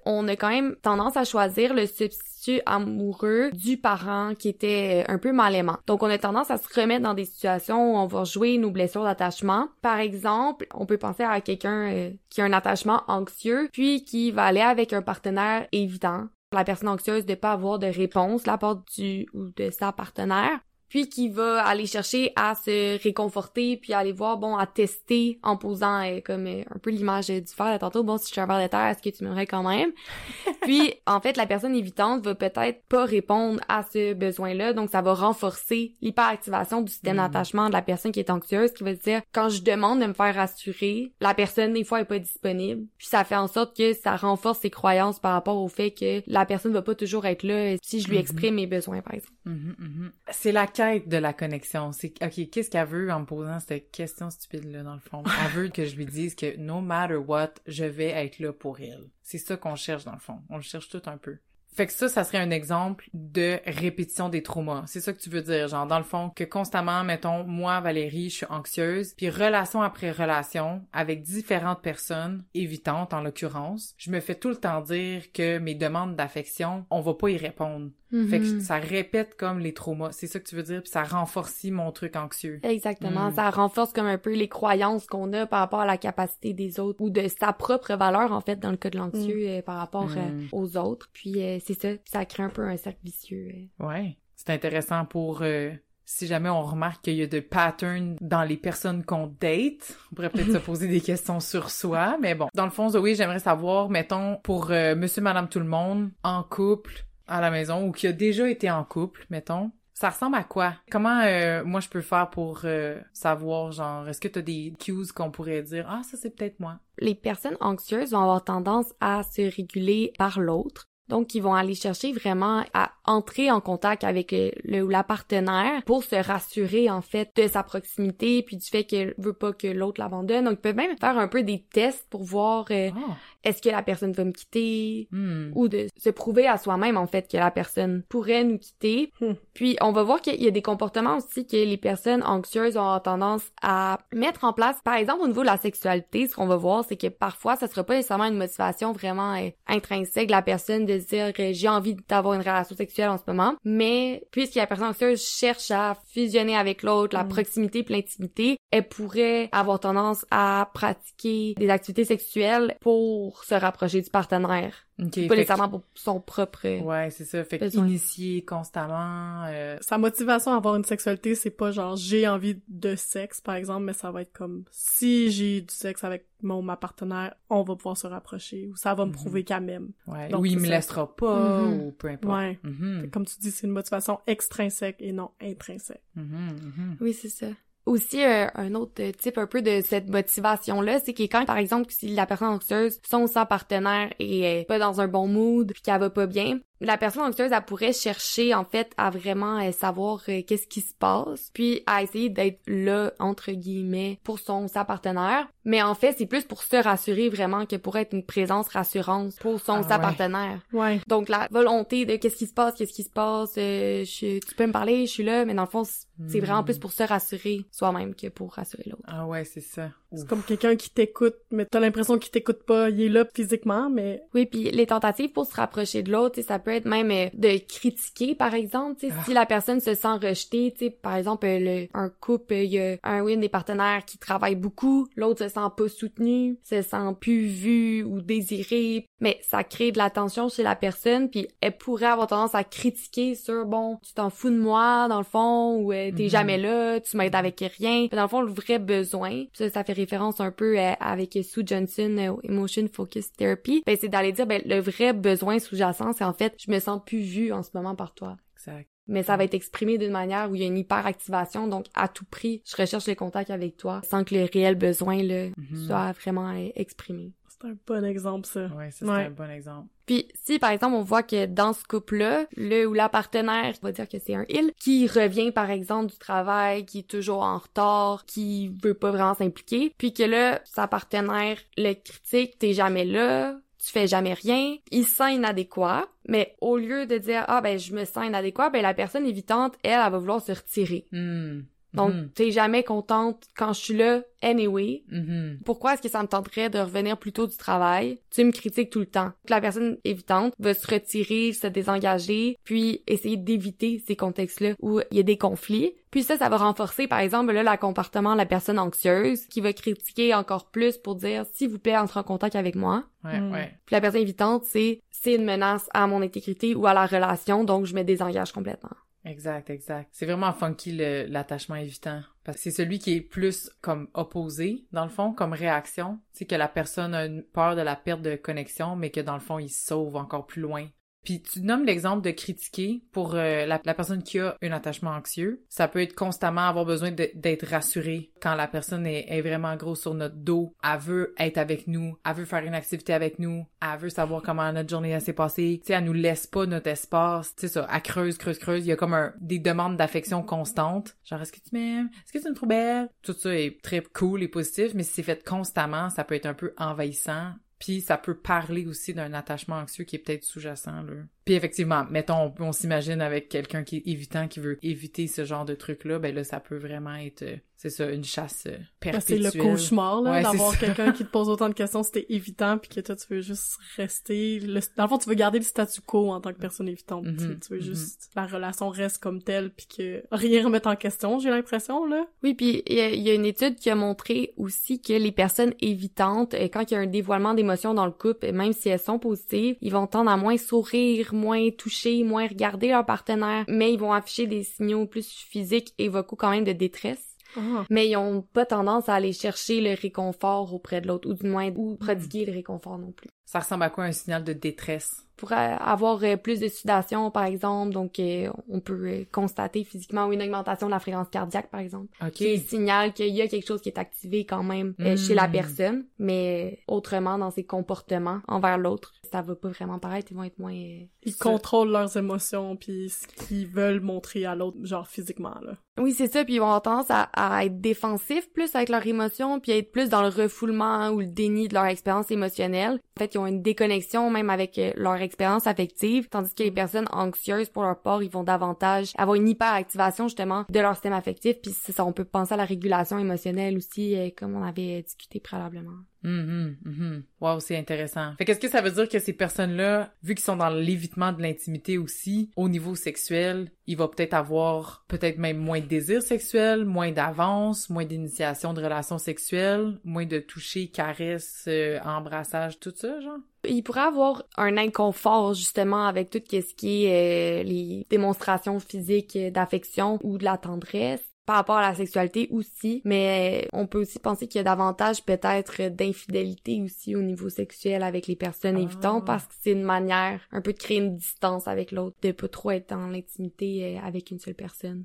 On a quand même tendance à choisir le substitut amoureux du parent qui était un peu mal aimant. Donc, on a tendance à se remettre dans des situations où on va jouer nos blessures d'attachement. Par exemple, on peut penser à quelqu'un euh, qui a un attachement anxieux, puis qui va aller avec un partenaire évident la personne anxieuse de pas avoir de réponse la part du ou de sa partenaire puis qui va aller chercher à se réconforter, puis aller voir, bon, à tester en posant euh, comme euh, un peu l'image du fer de tantôt, bon, si je suis un verre de terre, est-ce que tu m'aimerais quand même? puis, en fait, la personne évitante va peut-être pas répondre à ce besoin-là, donc ça va renforcer l'hyperactivation du système Mm. d'attachement de la personne qui est anxieuse, qui va dire, quand je demande de me faire rassurer, la personne, des fois, est pas disponible, puis ça fait en sorte que ça renforce ses croyances par rapport au fait que la personne va pas toujours être là si je lui Mhm. exprime mes besoins, par exemple. Mhm, mhm. C'est la de la connexion. C'est OK, qu'est-ce qu'elle veut en me posant cette question stupide là dans le fond? Elle veut que je lui dise que no matter what, je vais être là pour elle. C'est ça qu'on cherche dans le fond. On le cherche tout un peu. Fait que ça, ça serait un exemple de répétition des traumas. C'est ça que tu veux dire, genre dans le fond que constamment, mettons, moi Valérie, je suis anxieuse, puis relation après relation avec différentes personnes, évitantes en l'occurrence, je me fais tout le temps dire que mes demandes d'affection, on va pas y répondre. Fait que ça répète comme les traumas. C'est ça que tu veux dire, puis ça renforcit mon truc anxieux. Exactement. Mm. Ça renforce comme un peu les croyances qu'on a par rapport à la capacité des autres ou de sa propre valeur, en fait, dans le cas de l'anxieux, euh, par rapport euh, Mm. aux autres. Puis euh, c'est ça. Ça crée un peu un cercle vicieux. euh. Ouais. C'est intéressant pour euh, si jamais on remarque qu'il y a des patterns dans les personnes qu'on date, on pourrait peut-être se poser des questions sur soi, mais bon. Dans le fond, Zoé, j'aimerais savoir, mettons, pour euh, monsieur, madame, tout le monde, en couple, à la maison, ou qui a déjà été en couple, mettons, ça ressemble à quoi? Comment euh, moi je peux faire pour euh, savoir, genre, est-ce que t'as des cues qu'on pourrait dire, ah, ça c'est peut-être moi? Les personnes anxieuses vont avoir tendance à se réguler par l'autre. Donc, ils vont aller chercher vraiment à entrer en contact avec le ou la partenaire pour se rassurer, en fait, de sa proximité puis du fait qu'elle veut pas que l'autre l'abandonne. Donc, ils peuvent même faire un peu des tests pour voir euh, Ah. est-ce que la personne va me quitter Hmm. ou de se prouver à soi-même, en fait, que la personne pourrait nous quitter. Puis on va voir qu'il y a des comportements aussi que les personnes anxieuses ont tendance à mettre en place. Par exemple, au niveau de la sexualité, ce qu'on va voir, c'est que parfois, ça sera pas nécessairement une motivation vraiment euh, intrinsèque de la personne de dire euh, j'ai envie d'avoir une relation sexuelle en ce moment, mais puisque la personne anxieuse cherche à fusionner avec l'autre, la Mm. proximité puis l'intimité, elle pourrait avoir tendance à pratiquer des activités sexuelles pour se rapprocher du partenaire, OK. pas fait que- nécessairement pour son propre. Ouais, c'est ça. Fait initier constamment. euh, Sa motivation à avoir une sexualité, c'est pas genre j'ai envie de sexe, par exemple, mais ça va être comme si j'ai du sexe avec mon ma partenaire, on va pouvoir se rapprocher ou ça va me Mhm. prouver qu'elle m'aime. ouais. Donc, ou il me ça. laissera pas, Mhm. ou peu importe. Ouais. Mhm. Comme tu dis, c'est une motivation extrinsèque et non intrinsèque. Mhm. Oui, c'est ça. Aussi, euh, un autre type un peu de cette motivation-là, c'est que quand, par exemple, si la personne anxieuse, son sa partenaire est euh, pas dans un bon mood, puis qu'elle va pas bien, la personne anxieuse, elle pourrait chercher, en fait, à vraiment euh, savoir euh, qu'est-ce qui se passe, puis à essayer d'être là, entre guillemets, pour son sa partenaire. Mais en fait, c'est plus pour se rassurer vraiment que pour être une présence rassurante pour son Ah sa ouais. partenaire. Ouais. Donc la volonté de qu'est-ce qui se passe, qu'est-ce qui se passe, euh, je- tu peux me parler, je suis là, mais dans le fond, c'est Hmm. vraiment plus pour se rassurer soi-même que pour rassurer l'autre. Ah ouais, c'est ça. C'est comme quelqu'un qui t'écoute, mais t'as l'impression qu'il t'écoute pas. Il est là physiquement, mais Oui, puis les tentatives pour se rapprocher de l'autre, tu sais, ça peut même euh, de critiquer, par exemple, tu sais, Ah. si la personne se sent rejetée, tu sais, par exemple, le, un couple, il y a un ou une des partenaires qui travaille beaucoup, l'autre se sent pas soutenu, se sent plus vu ou désiré, mais ça crée de la tension chez la personne, puis elle pourrait avoir tendance à critiquer sur, bon, tu t'en fous de moi, dans le fond, ou euh, t'es Mhm. jamais là, tu m'aides avec rien. Dans le fond, le vrai besoin, ça, ça fait référence un peu euh, avec Sue Johnson, Emotion Focus Therapy, ben, c'est d'aller dire, ben, le vrai besoin sous-jacent, c'est en fait, je me sens plus vue en ce moment par toi. Exact. Mais ça va être exprimé d'une manière où il y a une hyperactivation, donc à tout prix, je recherche le contact avec toi sans que le réel besoin là, Mhm. soit vraiment euh, exprimé. c'est un bon exemple, ça. Ouais, ça c'est Ouais. un bon exemple. Puis si par exemple on voit que dans ce couple-là, le ou la partenaire, on va dire que c'est un il, qui revient par exemple du travail, qui est toujours en retard, qui veut pas vraiment s'impliquer, puis que là sa partenaire le critique, t'es jamais là, tu fais jamais rien, il se sent inadéquat, mais au lieu de dire ah ben je me sens inadéquat, ben la personne évitante, elle, elle va vouloir se retirer. Hmm. Donc Mhm. t'es jamais contente quand je suis là anyway. Mhm. Pourquoi est-ce que ça me tenterait de revenir plus tôt du travail? Tu me critiques tout le temps. La personne évitante va se retirer, se désengager, puis essayer d'éviter ces contextes-là où il y a des conflits. Puis ça, ça va renforcer, par exemple, là, le comportement de la personne anxieuse qui va critiquer encore plus pour dire, s'il vous plaît, entre en contact avec moi. Ouais, Hmm. ouais. Puis la personne évitante, c'est, c'est une menace à mon intégrité ou à la relation, donc je me désengage complètement. Exact, exact. C'est vraiment funky l'attachement évitant. Parce que c'est celui qui est plus comme opposé, dans le fond, comme réaction. C'est que la personne a une peur de la perte de connexion, mais que dans le fond, il sauve encore plus loin. Puis tu nommes l'exemple de critiquer pour euh, la, personne qui a un attachement anxieux. Ça peut être constamment avoir besoin d'être rassuré quand la personne est, vraiment gros sur notre dos. Elle veut être avec nous, elle veut faire une activité avec nous, elle veut savoir comment notre journée s'est passée. Tu sais, elle nous laisse pas notre espace. Tu sais ça, elle creuse, creuse, creuse. Il y a comme un, des demandes d'affection constantes. Genre est-ce que tu m'aimes? Est-ce que tu me trouves belle? Tout ça est très cool et positif, mais si c'est fait constamment, ça peut être un peu envahissant. Puis ça peut parler aussi d'un attachement anxieux qui est peut-être sous-jacent là. Puis effectivement, mettons, on, s'imagine avec quelqu'un qui est évitant, qui veut éviter ce genre de truc-là, ben là, ça peut vraiment être, euh, c'est ça, une chasse euh, Ben, c'est perpétuelle. le cauchemar, là, Ouais, d'avoir quelqu'un qui te pose autant de questions, c'était évitant, puis que toi, tu veux juste rester... Le... Dans le fond, tu veux garder le statu quo en tant que personne évitante. tu. Mhm, Tu veux mhm. juste... La relation reste comme telle, puis que rien remettre en question, j'ai l'impression, là. Oui, puis il y, y a une étude qui a montré aussi que les personnes évitantes, euh, quand il y a un dévoilement d'émotions dans le couple, même si elles sont positives, ils vont tendre à moins sourire, moins toucher, moins regarder leur partenaire, mais ils vont afficher des signaux plus physiques et vocaux quand même de détresse. Ah. Mais ils ont pas tendance à aller chercher le réconfort auprès de l'autre, ou du moins, ou prodiguer le réconfort non plus. Ça ressemble à quoi un signal de détresse? Pour euh, avoir euh, plus de sudation, par exemple, donc euh, on peut constater physiquement une augmentation de la fréquence cardiaque, par exemple. Ok. qui signale qu'il y a quelque chose qui est activé quand même euh, chez la personne, mais autrement dans ses comportements envers l'autre, ça va pas vraiment paraître, ils vont être moins... Ils contrôlent leurs émotions, puis ce qu'ils veulent montrer à l'autre, genre physiquement, là. Oui, c'est ça, puis ils vont avoir tendance à, à être défensifs plus avec leurs émotions, puis à être plus dans le refoulement ou le déni de leur expérience émotionnelle. En fait, ils ont une déconnexion même avec euh, leur expérience affective, tandis que les personnes anxieuses, pour leur part, ils vont davantage avoir une hyperactivation justement de leur système affectif, puis ça, on peut penser à la régulation émotionnelle aussi, euh, comme on avait discuté préalablement. Mhm, mhm. Wow, c'est intéressant. Fait qu'est-ce que ça veut dire que ces personnes-là, vu qu'ils sont dans l'évitement de l'intimité aussi, au niveau sexuel, il va peut-être avoir peut-être même moins de désir sexuel, moins d'avance, moins d'initiation de relations sexuelles, moins de toucher, caresses, euh, embrassage, tout ça, genre? Il pourrait avoir un inconfort justement avec tout ce qui est euh, les démonstrations physiques d'affection ou de la tendresse par rapport à la sexualité aussi, mais on peut aussi penser qu'il y a davantage peut-être d'infidélité aussi au niveau sexuel avec les personnes évitantes Ah. parce que c'est une manière un peu de créer une distance avec l'autre, de pas trop être dans l'intimité euh, avec une seule personne.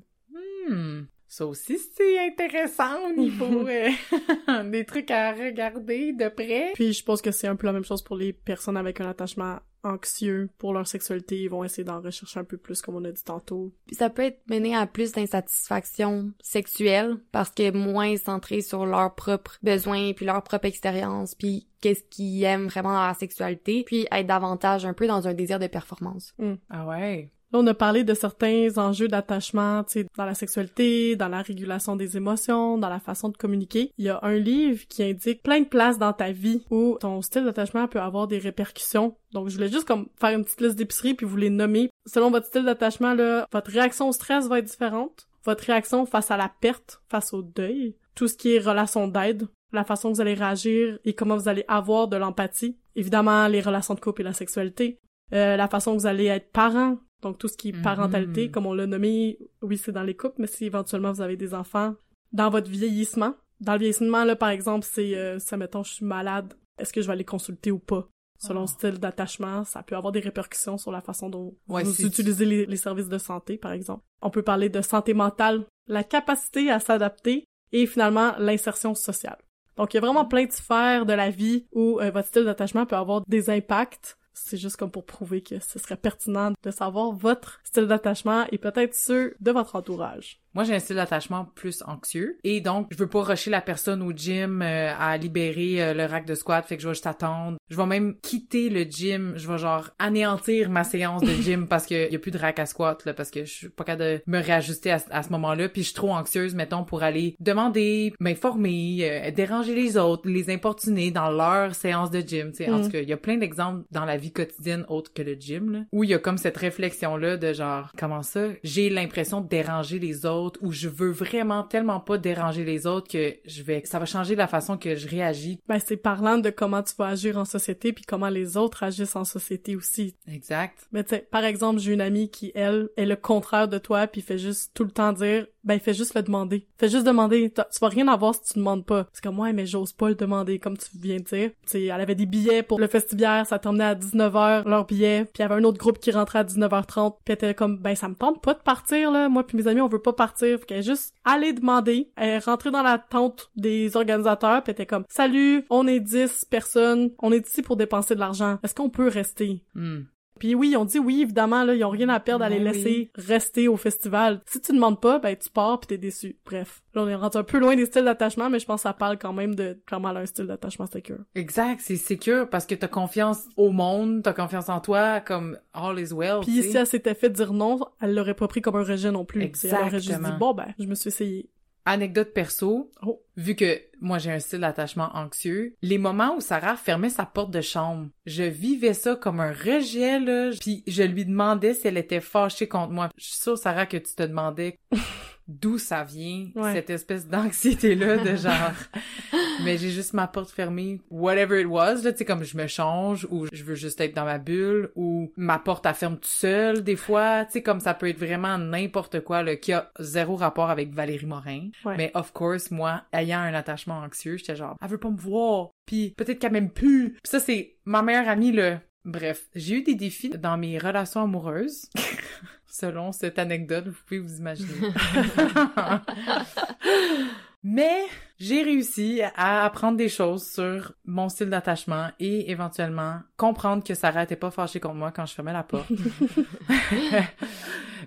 Hmm. Ça aussi, c'est intéressant au niveau euh, des trucs à regarder de près. Puis je pense que c'est un peu la même chose pour les personnes avec un attachement anxieux pour leur sexualité. Ils vont essayer d'en rechercher un peu plus, comme on a dit tantôt. Puis ça peut être mené à plus d'insatisfaction sexuelle parce que moins centré sur leurs propres besoins puis leur propre expérience puis qu'est-ce qu'ils aiment vraiment dans la sexualité puis être davantage un peu dans un désir de performance. Ah ouais. Là, on a parlé de certains enjeux d'attachement, tu sais, dans la sexualité, dans la régulation des émotions, dans la façon de communiquer. Il y a un livre qui indique plein de places dans ta vie où ton style d'attachement peut avoir des répercussions. Donc, je voulais juste comme faire une petite liste d'épicerie puis vous les nommer. Selon votre style d'attachement, là, votre réaction au stress va être différente. Votre réaction face à la perte, face au deuil, tout ce qui est relation d'aide, la façon que vous allez réagir et comment vous allez avoir de l'empathie. Évidemment, les relations de couple et la sexualité. Euh, la façon que vous allez être parent, donc tout ce qui est Mhm. parentalité, comme on l'a nommé, oui, c'est dans les couples, mais si éventuellement vous avez des enfants, dans votre vieillissement. Dans le vieillissement, là, par exemple, c'est, euh, ça, mettons, je suis malade, est-ce que je vais aller consulter ou pas? Selon Ah. le style d'attachement, ça peut avoir des répercussions sur la façon dont Ouais, vous utilisez les, les services de santé, par exemple. On peut parler de santé mentale, la capacité à s'adapter et finalement l'insertion sociale. Donc, il y a vraiment plein de sphères de la vie où euh, votre style d'attachement peut avoir des impacts. C'est juste comme pour prouver que ce serait pertinent de savoir votre style d'attachement et peut-être ceux de votre entourage. Moi, j'ai un style d'attachement plus anxieux. Et donc, je veux pas rusher la personne au gym euh, à libérer euh, le rack de squat, fait que je vais juste attendre. Je vais même quitter le gym. Je vais genre anéantir ma séance de gym parce que y a plus de rack à squat, là, parce que je suis pas capable de me réajuster à, à ce moment-là. Puis je suis trop anxieuse, mettons, pour aller demander, m'informer, euh, déranger les autres, les importuner dans leur séance de gym. Tu sais, en Mm. tout cas, il y a plein d'exemples dans la vie quotidienne autre que le gym, là, où il y a comme cette réflexion-là de genre, comment ça? J'ai l'impression de déranger les autres ou je veux vraiment tellement pas déranger les autres que je vais, ça va changer la façon que je réagis. Ben, c'est parlant de comment tu vas agir en société puis comment les autres agissent en société aussi. Exact. Mais tu sais, par exemple, j'ai une amie qui, elle, est le contraire de toi puis fait juste tout le temps dire, ben, fais juste le demander. Fais juste demander. Tu vas rien avoir si tu demandes pas. C'est comme, ouais, mais j'ose pas le demander, comme tu viens de dire. Sais, elle avait des billets pour le festivière, ça terminait à 19h, leur billet, puis il y avait un autre groupe qui rentrait à 19h30, puis elle était comme, ben, ça me tente pas de partir, là. Moi puis mes amis, on veut pas partir. Fait qu'elle juste allée demander. Elle est dans la tente des organisateurs, puis elle était comme, salut, on est 10 personnes, on est ici pour dépenser de l'argent. Est-ce qu'on peut rester? Hmm. Puis oui, ils ont dit oui, évidemment, là, ils ont rien à perdre à les Ben laisser rester au festival. Si tu demandes pas, ben tu pars pis t'es déçu. Bref. Là, on est rendu un peu loin des styles d'attachement, mais je pense que ça parle quand même de clairement un style d'attachement secure. Exact, c'est secure parce que t'as confiance au monde, t'as confiance en toi, comme all is well. Puis si elle s'était fait dire non, elle l'aurait pas pris comme un rejet non plus. Sais, Elle aurait juste dit Exactement. bon ben, je me suis essayé. Anecdote perso, Oh. vu que moi j'ai un style d'attachement anxieux, les moments où Sarah fermait sa porte de chambre, je vivais ça comme un rejet là, puis je lui demandais si elle était fâchée contre moi. Je suis sûre Sarah que tu te demandais d'où ça vient Ouais. cette espèce d'anxiété là de genre mais j'ai juste ma porte fermée whatever it was là tu sais comme je me change ou je veux juste être dans ma bulle ou ma porte elle ferme tout seul des fois tu sais comme ça peut être vraiment n'importe quoi là qui a zéro rapport avec Valérie Morin Ouais. mais of course moi ayant un attachement anxieux j'étais genre elle veut pas me voir puis peut-être qu'elle m'aime plus puis ça c'est ma meilleure amie là Bref, j'ai eu des défis dans mes relations amoureuses. Selon cette anecdote, vous pouvez vous imaginer. Mais j'ai réussi à apprendre des choses sur mon style d'attachement et éventuellement comprendre que Sarah était pas fâchée contre moi quand je fermais la porte.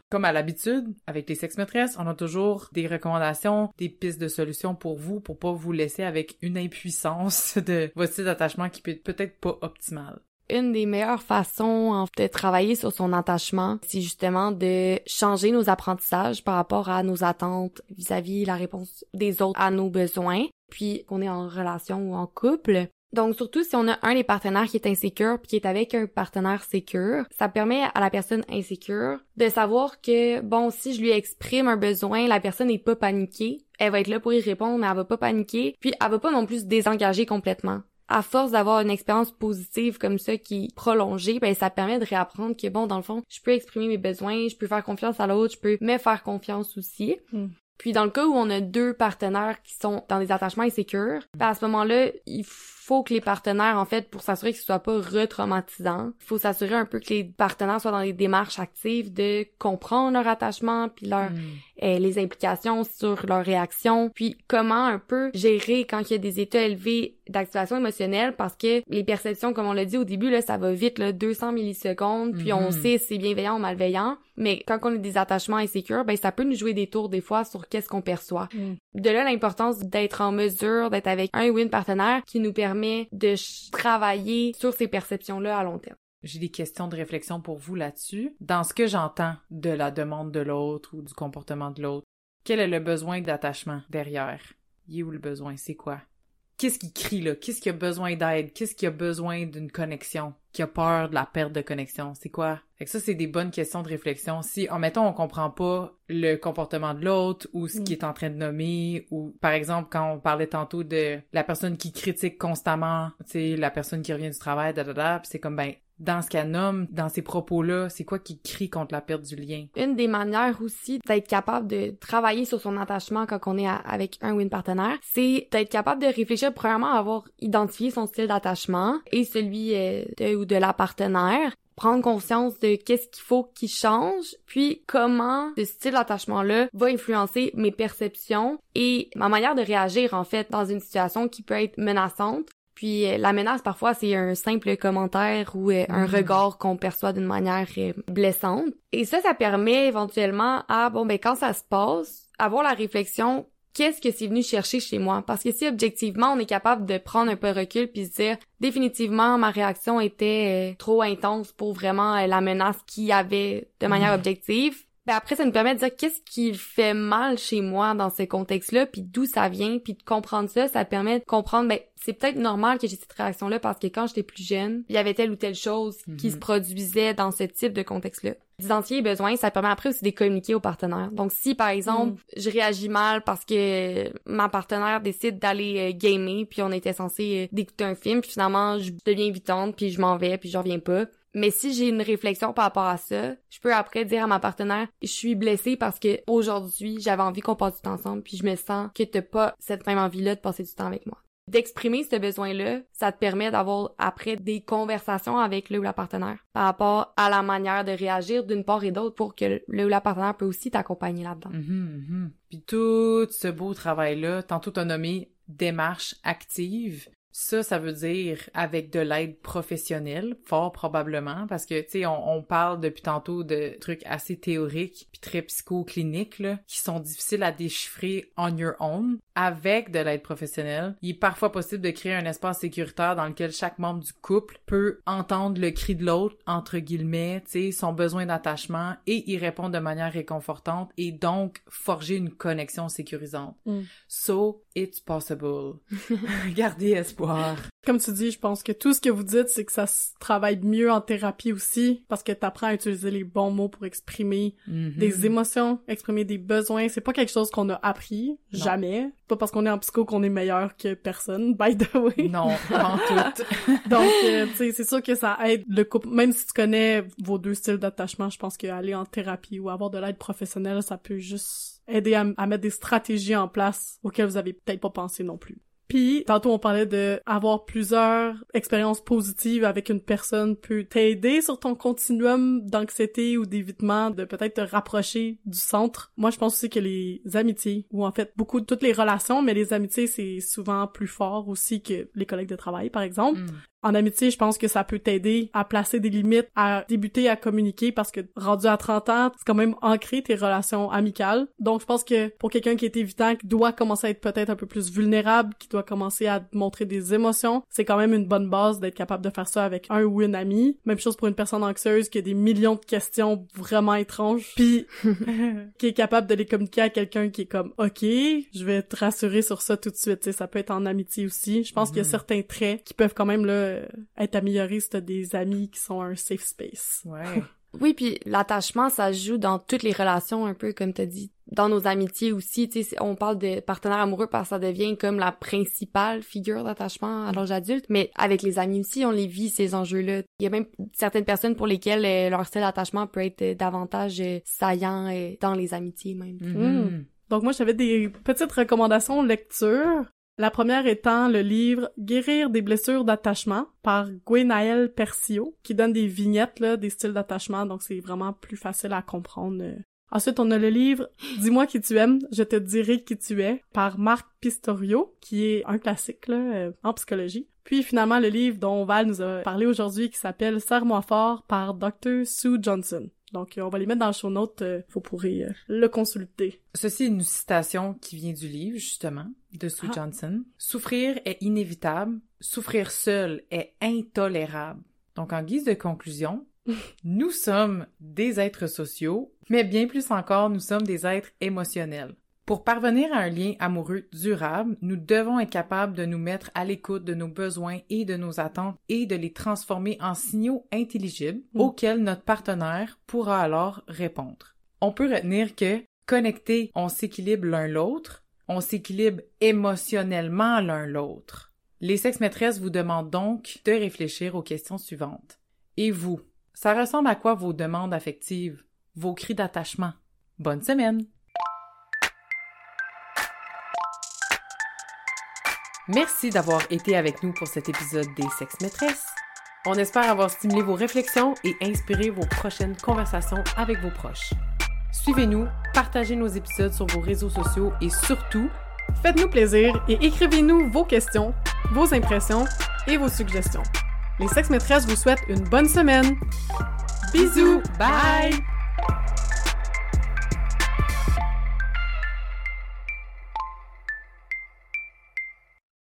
Comme à l'habitude, avec les sex-maîtresses, on a toujours des recommandations, des pistes de solutions pour vous, pour pas vous laisser avec une impuissance de votre style d'attachement qui peut être peut-être pas optimal. Une des meilleures façons de travailler sur son attachement, c'est justement de changer nos apprentissages par rapport à nos attentes vis-à-vis la réponse des autres à nos besoins, puis qu'on est en relation ou en couple. Donc surtout si on a un des partenaires qui est insécure puis qui est avec un partenaire sécure, ça permet à la personne insécure de savoir que bon si je lui exprime un besoin, la personne n'est pas paniquée, elle va être là pour y répondre mais elle va pas paniquer, puis elle va pas non plus se désengager complètement à force d'avoir une expérience positive comme ça qui est prolongée, ben ça permet de réapprendre que bon dans le fond, je peux exprimer mes besoins, je peux faire confiance à l'autre, je peux me faire confiance aussi. Hmm. Puis dans le cas où on a deux partenaires qui sont dans des attachements insécures, ben à ce moment-là, il faut que les partenaires, en fait, pour s'assurer que ce soit pas retraumatisant, il faut s'assurer un peu que les partenaires soient dans des démarches actives de comprendre leur attachement, puis leur hmm. euh, les implications sur leur réaction, puis comment un peu gérer quand il y a des états élevés d'activation émotionnelle, parce que les perceptions, comme on l'a dit au début, là, ça va vite, là, 200 millisecondes, puis on hmm. sait si c'est bienveillant ou malveillant, mais quand on a des attachements insécures, ben ça peut nous jouer des tours des fois sur qu'est-ce qu'on perçoit. Hmm. De là l'importance d'être en mesure d'être avec un ou une partenaire qui nous permet de travailler sur ces perceptions-là à long terme. J'ai des questions de réflexion pour vous là-dessus. Dans ce que j'entends de la demande de l'autre ou du comportement de l'autre, quel est le besoin d'attachement derrière? Il est où le besoin? C'est quoi? Qu'est-ce qui crie là? Qu'est-ce qui a besoin d'aide? Qu'est-ce qui a besoin d'une connexion? Qui a peur de la perte de connexion? C'est quoi? Fait que ça, c'est des bonnes questions de réflexion. Si, en mettant, on comprend pas le comportement de l'autre ou ce qu'il est en train de nommer ou, par exemple, quand on parlait tantôt de la personne qui critique constamment, tu sais, la personne qui revient du travail, da, da, da, c'est comme, ben, dans ce qu'elle nomme, dans ces propos-là, c'est quoi qui crie contre la perte du lien? Une des manières aussi d'être capable de travailler sur son attachement quand on est avec un ou une partenaire, c'est d'être capable de réfléchir premièrement à avoir identifié son style d'attachement et celui euh, de ou de la partenaire prendre conscience de qu'est-ce qu'il faut qu'il change, puis comment ce style d'attachement-là va influencer mes perceptions et ma manière de réagir en fait dans une situation qui peut être menaçante puis euh, la menace parfois c'est un simple commentaire ou euh, un mm. regard qu'on perçoit d'une manière euh, blessante. Et ça ça permet éventuellement à bon ben quand ça se passe, avoir la réflexion qu'est-ce que c'est venu chercher chez moi? Parce que si objectivement on est capable de prendre un peu de recul puis se dire définitivement ma réaction était trop intense pour vraiment la menace qu'il y avait de manière mm. objective ben après ça nous permet de dire qu'est-ce qui fait mal chez moi dans ce contexte-là, puis d'où ça vient, puis de comprendre ça, ça permet de comprendre ben c'est peut-être normal que j'ai cette réaction-là parce que quand j'étais plus jeune, il y avait telle ou telle chose qui se mhm. produisait dans ce type de contexte-là. D'identifier les besoins, ça permet après aussi de communiquer aux partenaires. Donc si par exemple, mhm. je réagis mal parce que ma partenaire décide d'aller euh, gamer, puis on était censé euh, d'écouter un film, puis finalement je deviens évitante, puis je m'en vais, puis je reviens pas mais si j'ai une réflexion par rapport à ça, je peux après dire à ma partenaire, je suis blessée parce que aujourd'hui, j'avais envie qu'on passe du temps ensemble, puis je me sens que t'as pas cette même envie-là de passer du temps avec moi. D'exprimer ce besoin-là, ça te permet d'avoir après des conversations avec le ou la partenaire par rapport à la manière de réagir d'une part et d'autre pour que le ou la partenaire peut aussi t'accompagner là-dedans. Mm-hmm, mm-hmm. Puis tout ce beau travail-là, tantôt t'as nommé démarche active, ça, ça veut dire avec de l'aide professionnelle, fort probablement, parce que, tu sais, on, on, parle depuis tantôt de trucs assez théoriques puis très psychocliniques, là, qui sont difficiles à déchiffrer on your own. Avec de l'aide professionnelle, il est parfois possible de créer un espace sécuritaire dans lequel chaque membre du couple peut entendre le cri de l'autre, entre guillemets, tu sais, son besoin d'attachement et y répondre de manière réconfortante et donc forger une connexion sécurisante. Mm. So, it's possible. Gardez espoir comme tu dis, je pense que tout ce que vous dites, c'est que ça se travaille mieux en thérapie aussi, parce que t'apprends à utiliser les bons mots pour exprimer mm-hmm. des émotions, exprimer des besoins. C'est pas quelque chose qu'on a appris, jamais. Pas parce qu'on est en psycho qu'on est meilleur que personne, by the way. Non, en tout. Donc, euh, tu sais, c'est sûr que ça aide le couple. Même si tu connais vos deux styles d'attachement, je pense qu'aller en thérapie ou avoir de l'aide professionnelle, ça peut juste aider à, à mettre des stratégies en place auxquelles vous avez peut-être pas pensé non plus. Puis tantôt on parlait de avoir plusieurs expériences positives avec une personne peut t'aider sur ton continuum d'anxiété ou d'évitement, de peut-être te rapprocher du centre. Moi je pense aussi que les amitiés ou en fait beaucoup de toutes les relations, mais les amitiés c'est souvent plus fort aussi que les collègues de travail par exemple. Mm. En amitié, je pense que ça peut t'aider à placer des limites, à débuter à communiquer parce que rendu à 30 ans, c'est quand même ancré tes relations amicales. Donc je pense que pour quelqu'un qui est évitant, qui doit commencer à être peut-être un peu plus vulnérable, qui doit commencer à montrer des émotions, c'est quand même une bonne base d'être capable de faire ça avec un ou une amie. Même chose pour une personne anxieuse qui a des millions de questions vraiment étranges, puis qui est capable de les communiquer à quelqu'un qui est comme OK, je vais te rassurer sur ça tout de suite. T'sais, ça peut être en amitié aussi. Je pense qu'il y a Mhm. certains traits qui peuvent quand même là être améliorés si t'as des amis qui sont un safe space. Ouais. Oui, puis l'attachement, ça joue dans toutes les relations, un peu comme t'as dit. Dans nos amitiés aussi, tu sais, on parle de partenaire amoureux parce que ça devient comme la principale figure d'attachement à l'âge adulte. Mais avec les amis aussi, on les vit, ces enjeux-là. Il y a même certaines personnes pour lesquelles euh, leur style d'attachement peut être euh, davantage euh, saillant euh, dans les amitiés même. Mhm. Donc moi j'avais des petites recommandations de lecture. La première étant le livre Guérir des blessures d'attachement par Gwenaël Persio, qui donne des vignettes là, des styles d'attachement, donc c'est vraiment plus facile à comprendre. euh. Ensuite, on a le livre Dis-moi qui tu aimes, je te dirai qui tu es par Marc Pistorio, qui est un classique là, euh, en psychologie. Puis finalement le livre dont Val nous a parlé aujourd'hui qui s'appelle Serre-moi fort par Dr. Sue Johnson. Donc euh, on va les mettre dans le show notes, euh, vous pourrez euh, le consulter. Ceci est une citation qui vient du livre, justement, de Sue Ah. Johnson. Souffrir est inévitable. Souffrir seul est intolérable. Donc, en guise de conclusion, nous sommes des êtres sociaux, mais bien plus encore, nous sommes des êtres émotionnels. Pour parvenir à un lien amoureux durable, nous devons être capables de nous mettre à l'écoute de nos besoins et de nos attentes et de les transformer en signaux intelligibles Mm. auxquels notre partenaire pourra alors répondre. On peut retenir que connectés, on s'équilibre l'un l'autre, on s'équilibre émotionnellement l'un l'autre. Les sex-maîtresses vous demandent donc de réfléchir aux questions suivantes. Et vous, ça ressemble à quoi vos demandes affectives, vos cris d'attachement? Bonne semaine! Merci d'avoir été avec nous pour cet épisode des Sex-Maîtresses. On espère avoir stimulé vos réflexions et inspiré vos prochaines conversations avec vos proches. Suivez-nous, partagez nos épisodes sur vos réseaux sociaux et surtout, Faites-nous plaisir et écrivez-nous vos questions, vos impressions et vos suggestions. Les sex maîtresses vous souhaitent une bonne semaine. Bisous, bye!